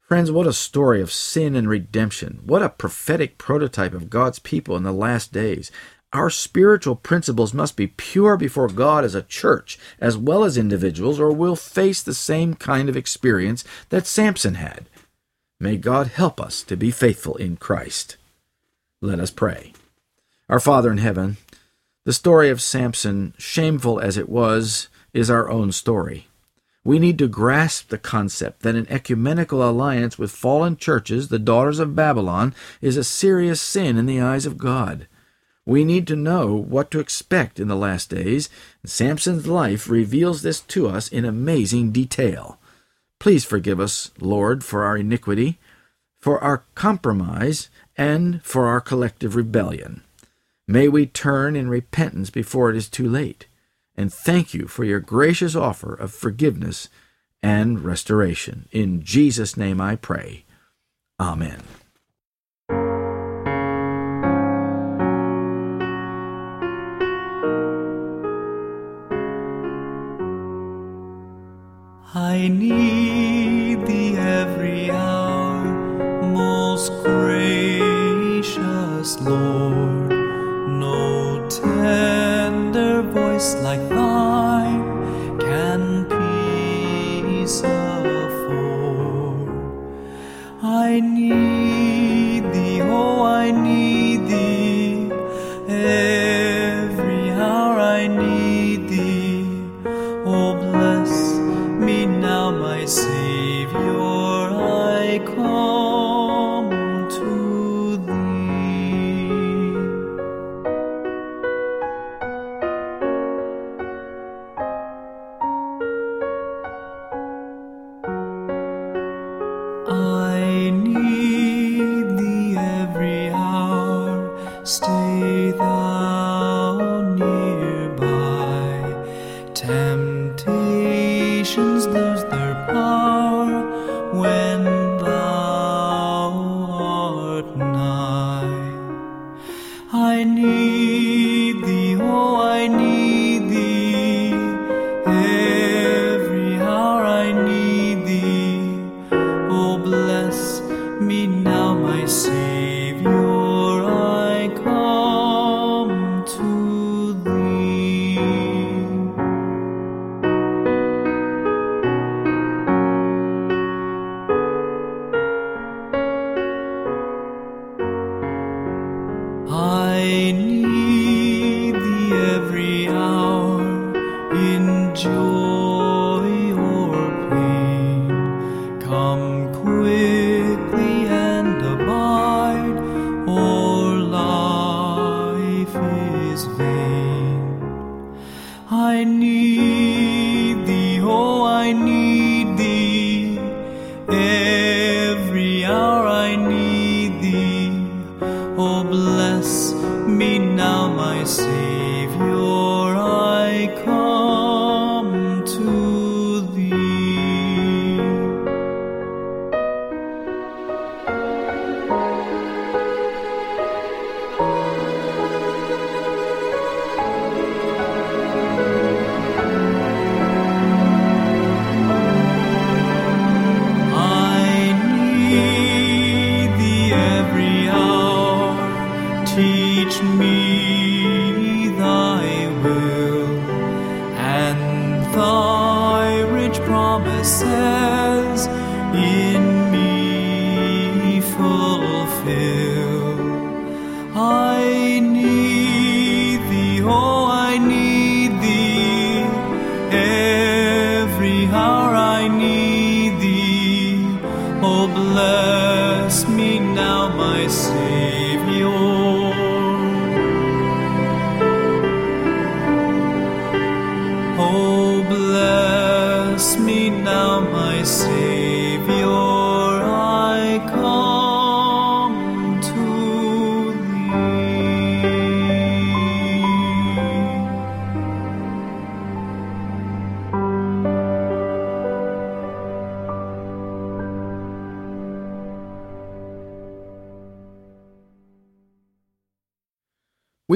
Friends, what a story of sin and redemption. What a prophetic prototype of God's people in the last days. Our spiritual principles must be pure before God as a church, as well as individuals, or we'll face the same kind of experience that Samson had. May God help us to be faithful in Christ. Let us pray. Our Father in heaven, the story of Samson, shameful as it was, is our own story. We need to grasp the concept that an ecumenical alliance with fallen churches, the daughters of Babylon, is a serious sin in the eyes of God. We need to know what to expect in the last days. Samson's life reveals this to us in amazing detail. Please forgive us, Lord, for our iniquity, for our compromise, and for our collective rebellion. May we turn in repentance before it is too late, and thank you for your gracious offer of forgiveness and restoration. In Jesus' name I pray. Amen. I need thee every hour, most gracious Lord. Voice like thine can peace afford. I need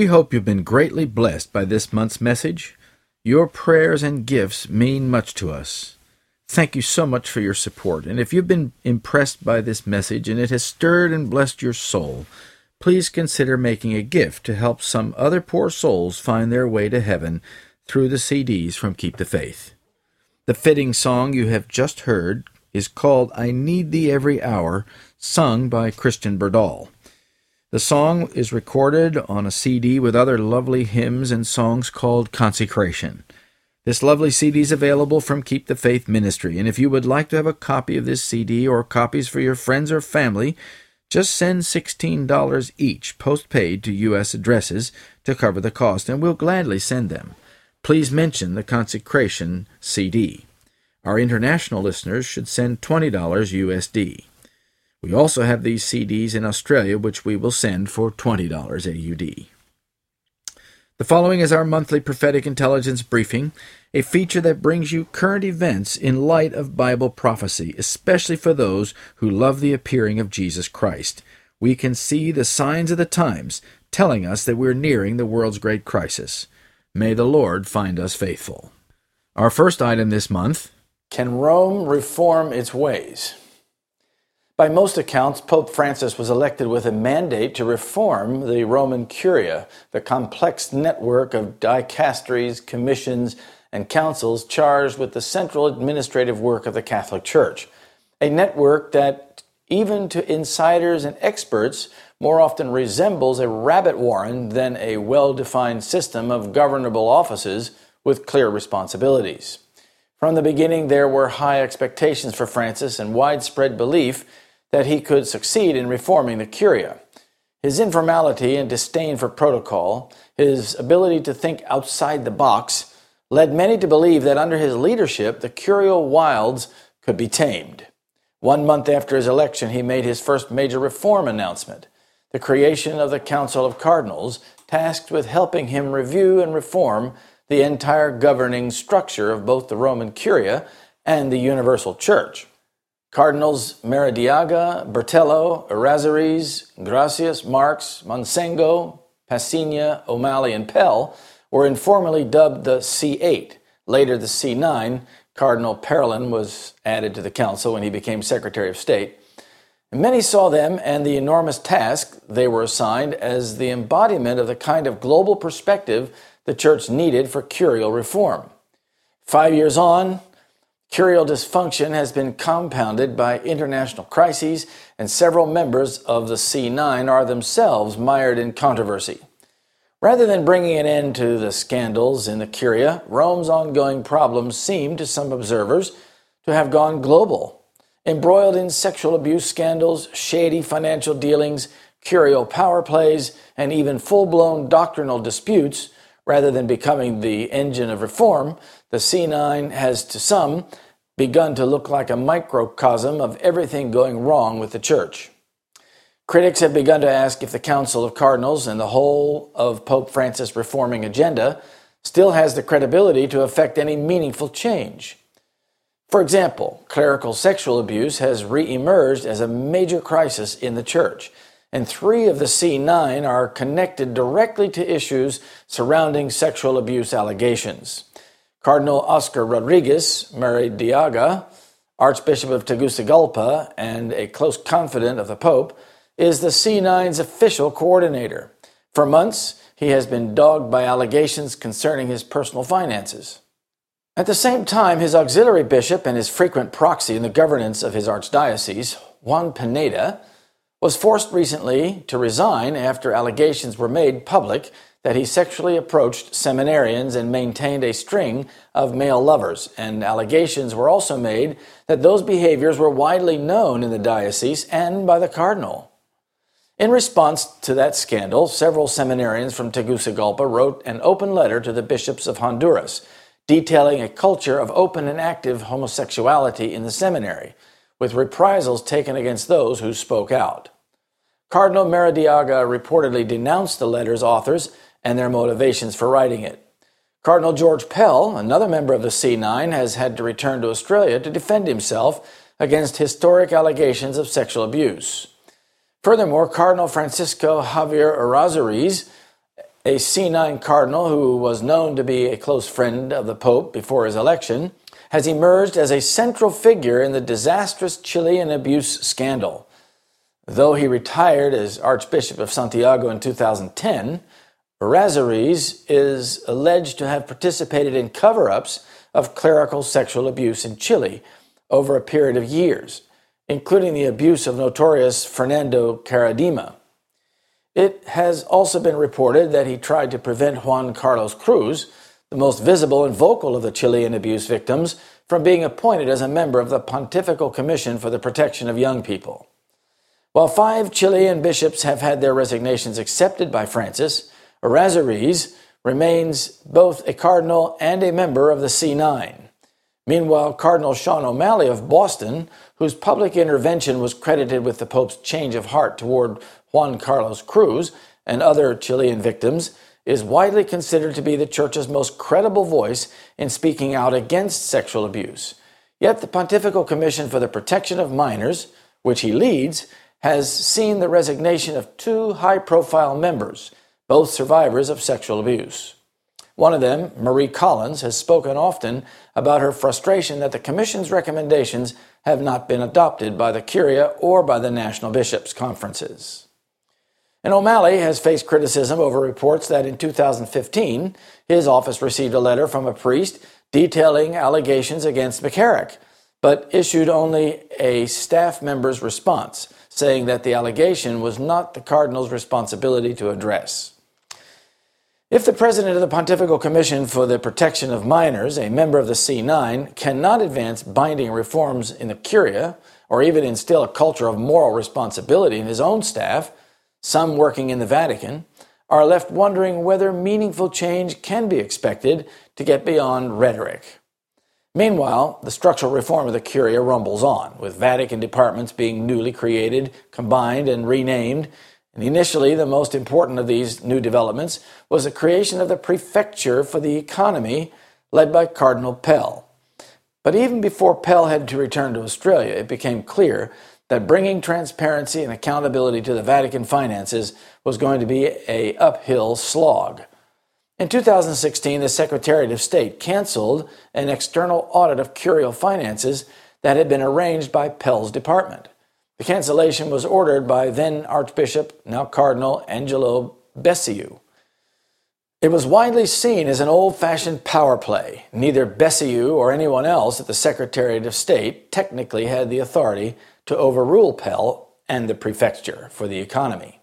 hope you've been greatly blessed by this month's message. Your prayers and gifts mean much to us. Thank you so much for your support. And if you've been impressed by this message and it has stirred and blessed your soul, please consider making a gift to help some other poor souls find their way to heaven through the CDs from Keep the Faith. The fitting song you have just heard is called I Need Thee Every Hour, sung by Christian Berdal. The song is recorded on a CD with other lovely hymns and songs called Consecration. This lovely CD is available from Keep the Faith Ministry, and if you would like to have a copy of this CD or copies for your friends or family, just send $16 each postpaid to U.S. addresses to cover the cost, and we'll gladly send them. Please mention the Consecration CD. Our international listeners should send $20 USD. We also have these CDs in Australia, which we will send for $20 AUD. The following is our monthly prophetic intelligence briefing, a feature that brings you current events in light of Bible prophecy, especially for those who love the appearing of Jesus Christ. We can see the signs of the times telling us that we're nearing the world's great crisis. May the Lord find us faithful. Our first item this month Can Rome reform its ways? By most accounts, Pope Francis was elected with a mandate to reform the Roman Curia, the complex network of dicasteries, commissions, and councils charged with the central administrative work of the Catholic Church. A network that, even to insiders and experts, more often resembles a rabbit warren than a well defined system of governable offices with clear responsibilities. From the beginning, there were high expectations for Francis and widespread belief that he could succeed in reforming the Curia. His informality and disdain for protocol, his ability to think outside the box, led many to believe that under his leadership the curial wilds could be tamed. One month after his election, he made his first major reform announcement the creation of the Council of Cardinals, tasked with helping him review and reform the entire governing structure of both the Roman Curia and the Universal Church. Cardinals Maradiaga, Bertello, Errázuriz, Gracias, Marx, Monsengwo, Pasinya, O'Malley, and Pell were informally dubbed the C8. Later, the C9. Cardinal Parolin was added to the council when he became Secretary of State. Many saw them and the enormous task they were assigned as the embodiment of the kind of global perspective the church needed for curial reform. Five years on, curial dysfunction has been compounded by international crises, and several members of the C9 are themselves mired in controversy. Rather than bringing an end to the scandals in the Curia, Rome's ongoing problems seem to some observers to have gone global embroiled in sexual abuse scandals, shady financial dealings, curial power plays, and even full blown doctrinal disputes, rather than becoming the engine of reform, the C9 has to some begun to look like a microcosm of everything going wrong with the church. Critics have begun to ask if the Council of Cardinals and the whole of Pope Francis' reforming agenda still has the credibility to effect any meaningful change. For example, clerical sexual abuse has re-emerged as a major crisis in the church, and three of the C9 are connected directly to issues surrounding sexual abuse allegations. Cardinal Oscar Rodriguez Maradiaga, Archbishop of Tegucigalpa and a close confidant of the Pope, is the C9's official coordinator. For months, he has been dogged by allegations concerning his personal finances. At the same time, his auxiliary bishop and his frequent proxy in the governance of his archdiocese, Juan Pineda, was forced recently to resign after allegations were made public that he sexually approached seminarians and maintained a string of male lovers, and allegations were also made that those behaviors were widely known in the diocese and by the cardinal. In response to that scandal, several seminarians from Tegucigalpa wrote an open letter to the bishops of Honduras detailing a culture of open and active homosexuality in the seminary, with reprisals taken against those who spoke out. Cardinal Maradiaga reportedly denounced the letter's authors and their motivations for writing it. Cardinal George Pell, another member of the C9, has had to return to Australia to defend himself against historic allegations of sexual abuse. Furthermore, Cardinal Francisco Javier Errázuriz a C9 cardinal who was known to be a close friend of the Pope before his election, has emerged as a central figure in the disastrous Chilean abuse scandal. Though he retired as Archbishop of Santiago in 2010, Errázuriz is alleged to have participated in cover ups of clerical sexual abuse in Chile over a period of years, including the abuse of notorious Fernando Karadima. It has also been reported that he tried to prevent Juan Carlos Cruz, the most visible and vocal of the Chilean abuse victims, from being appointed as a member of the Pontifical Commission for the Protection of Young People. While five Chilean bishops have had their resignations accepted by Francis, Errázuriz remains both a cardinal and a member of the C9. Meanwhile, Cardinal Sean O'Malley of Boston, whose public intervention was credited with the Pope's change of heart toward Juan Carlos Cruz, and other Chilean victims, is widely considered to be the Church's most credible voice in speaking out against sexual abuse. Yet the Pontifical Commission for the Protection of Minors, which he leads, has seen the resignation of two high profile members, both survivors of sexual abuse. One of them, Marie Collins, has spoken often about her frustration that the Commission's recommendations have not been adopted by the Curia or by the national bishops' conferences. And O'Malley has faced criticism over reports that in 2015 his office received a letter from a priest detailing allegations against McCarrick, but issued only a staff member's response, saying that the allegation was not the Cardinal's responsibility to address. If the president of the Pontifical Commission for the Protection of Minors, a member of the C9, cannot advance binding reforms in the Curia, or even instill a culture of moral responsibility in his own staff, some working in the Vatican, are left wondering whether meaningful change can be expected to get beyond rhetoric. Meanwhile, the structural reform of the Curia rumbles on, with Vatican departments being newly created, combined, and renamed, and initially, the most important of these new developments was the creation of the Prefecture for the Economy, led by Cardinal Pell. But even before Pell had to return to Australia, it became clear that bringing transparency and accountability to the Vatican finances was going to be a uphill slog. In 2016, the Secretariat of State canceled an external audit of curial finances that had been arranged by Pell's department. The cancellation was ordered by then Archbishop, now Cardinal Angelo Becciu. It was widely seen as an old fashioned power play. Neither Becciu or anyone else at the Secretariat of State technically had the authority to overrule Pell and the prefecture for the economy.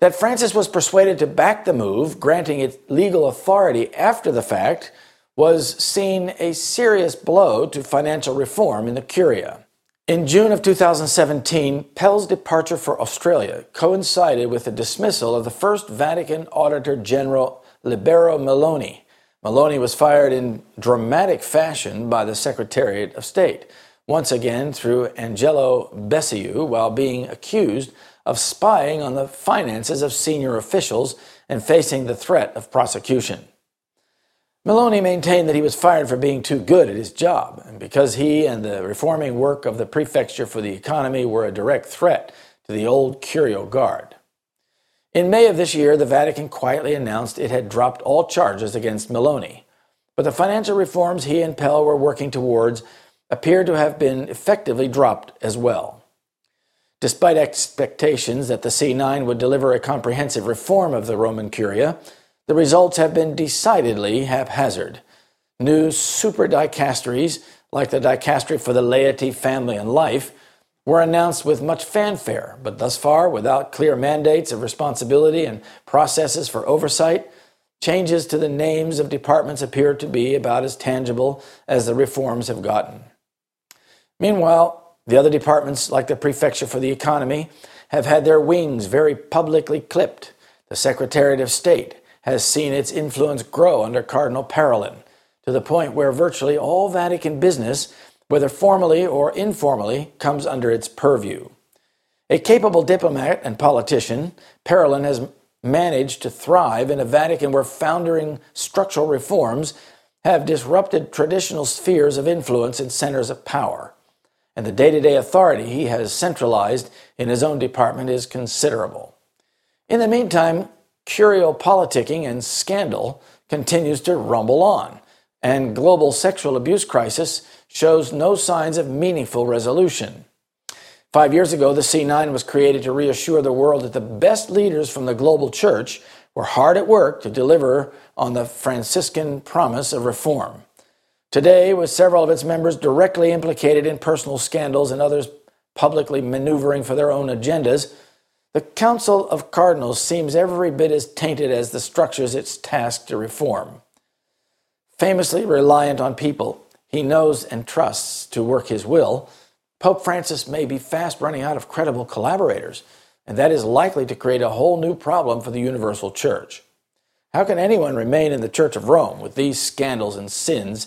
That Francis was persuaded to back the move, granting it legal authority after the fact, was seen a serious blow to financial reform in the Curia. In June of 2017, Pell's departure for Australia coincided with the dismissal of the first Vatican Auditor General Libero Milone. Milone was fired in dramatic fashion by the Secretariat of State, once again through Angelo Becciu, while being accused of spying on the finances of senior officials and facing the threat of prosecution. Milone maintained that he was fired for being too good at his job, and because he and the reforming work of the Prefecture for the Economy were a direct threat to the old Curial Guard. In May of this year, the Vatican quietly announced it had dropped all charges against Milone, but the financial reforms he and Pell were working towards appeared to have been effectively dropped as well. Despite expectations that the C9 would deliver a comprehensive reform of the Roman Curia, the results have been decidedly haphazard. New super dicasteries, like the dicastery for the laity, family, and life, were announced with much fanfare, but thus far without clear mandates of responsibility and processes for oversight. Changes to the names of departments appear to be about as tangible as the reforms have gotten. Meanwhile, the other departments, like the Prefecture for the Economy, have had their wings very publicly clipped. The Secretariat of State has seen its influence grow under Cardinal Parolin to the point where virtually all Vatican business, whether formally or informally, comes under its purview. A capable diplomat and politician, Parolin has managed to thrive in a Vatican where foundering structural reforms have disrupted traditional spheres of influence and centers of power. And the day to day authority he has centralized in his own department is considerable. In the meantime, curial politicking and scandal continues to rumble on, and global sexual abuse crisis shows no signs of meaningful resolution. Five years ago, the C9 was created to reassure the world that the best leaders from the global church were hard at work to deliver on the Franciscan promise of reform. Today, with several of its members directly implicated in personal scandals and others publicly maneuvering for their own agendas, the Council of Cardinals seems every bit as tainted as the structures it's tasked to reform. Famously reliant on people he knows and trusts to work his will, Pope Francis may be fast running out of credible collaborators, and that is likely to create a whole new problem for the universal church. How can anyone remain in the Church of Rome with these scandals and sins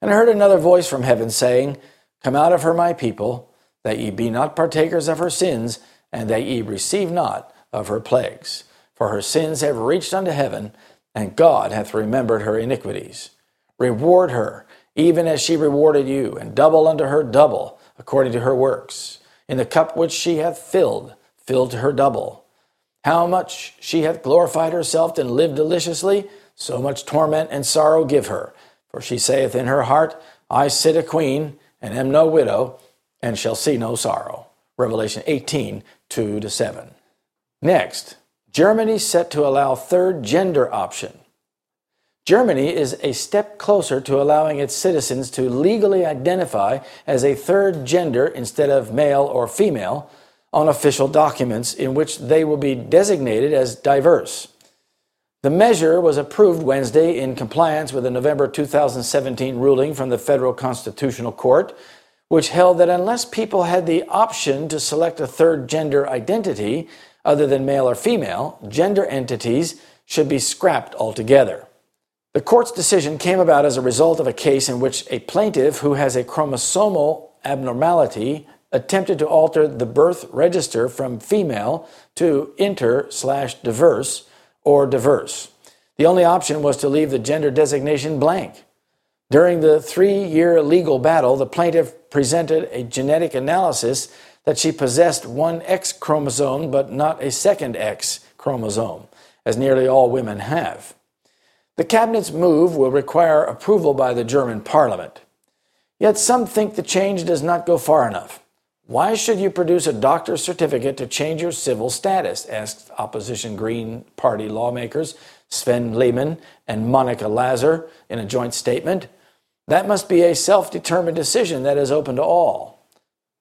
And I heard another voice from heaven saying, Come out of her, my people, that ye be not partakers of her sins, and that ye receive not of her plagues. For her sins have reached unto heaven, and God hath remembered her iniquities. Reward her, even as she rewarded you, and double unto her double, according to her works. In the cup which she hath filled, fill to her double. How much she hath glorified herself and lived deliciously, so much torment and sorrow give her. For she saith in her heart, I sit a queen, and am no widow, and shall see no sorrow. Revelation 18, 2 to 7. Next, Germany set to allow third gender option. Germany is a step closer to allowing its citizens to legally identify as a third gender instead of male or female on official documents in which they will be designated as diverse. The measure was approved Wednesday in compliance with a November 2017 ruling from the Federal Constitutional Court, which held that unless people had the option to select a third gender identity other than male or female, gender entities should be scrapped altogether. The court's decision came about as a result of a case in which a plaintiff who has a chromosomal abnormality attempted to alter the birth register from female to inter slash diverse or diverse. The only option was to leave the gender designation blank. During the three year legal battle, the plaintiff presented a genetic analysis that she possessed one X chromosome but not a second X chromosome, as nearly all women have. The cabinet's move will require approval by the German parliament. Yet some think the change does not go far enough. Why should you produce a doctor's certificate to change your civil status? asked opposition Green Party lawmakers Sven Lehmann and Monika Lazar in a joint statement. That must be a self determined decision that is open to all.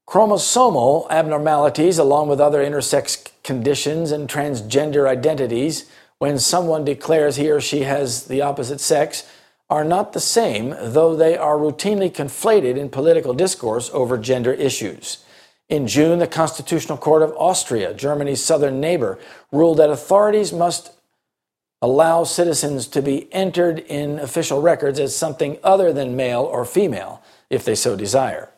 Chromosomal abnormalities, along with other intersex conditions and transgender identities, when someone declares he or she has the opposite sex are not the same, though they are routinely conflated in political discourse over gender issues. In June, the Constitutional Court of Austria, Germany's southern neighbor, ruled that authorities must allow citizens to be entered in official records as something other than male or female, if they so desire.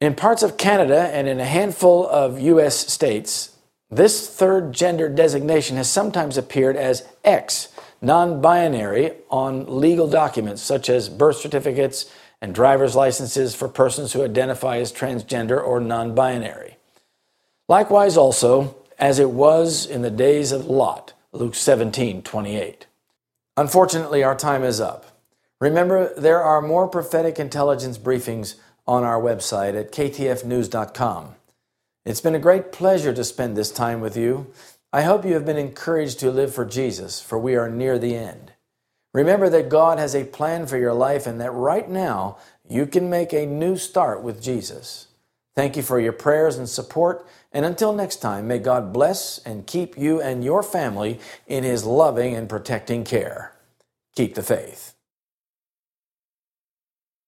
In parts of Canada and in a handful of U.S. states, this third gender designation has sometimes appeared as X, non binary, on legal documents such as birth certificates and driver's licenses for persons who identify as transgender or non binary. Likewise, also, as it was in the days of Lot, Luke 17 28. Unfortunately, our time is up. Remember, there are more prophetic intelligence briefings on our website at ktfnews.com. It's been a great pleasure to spend this time with you. I hope you have been encouraged to live for Jesus, for we are near the end. Remember that God has a plan for your life and that right now you can make a new start with Jesus. Thank you for your prayers and support. And until next time, may God bless and keep you and your family in His loving and protecting care. Keep the faith.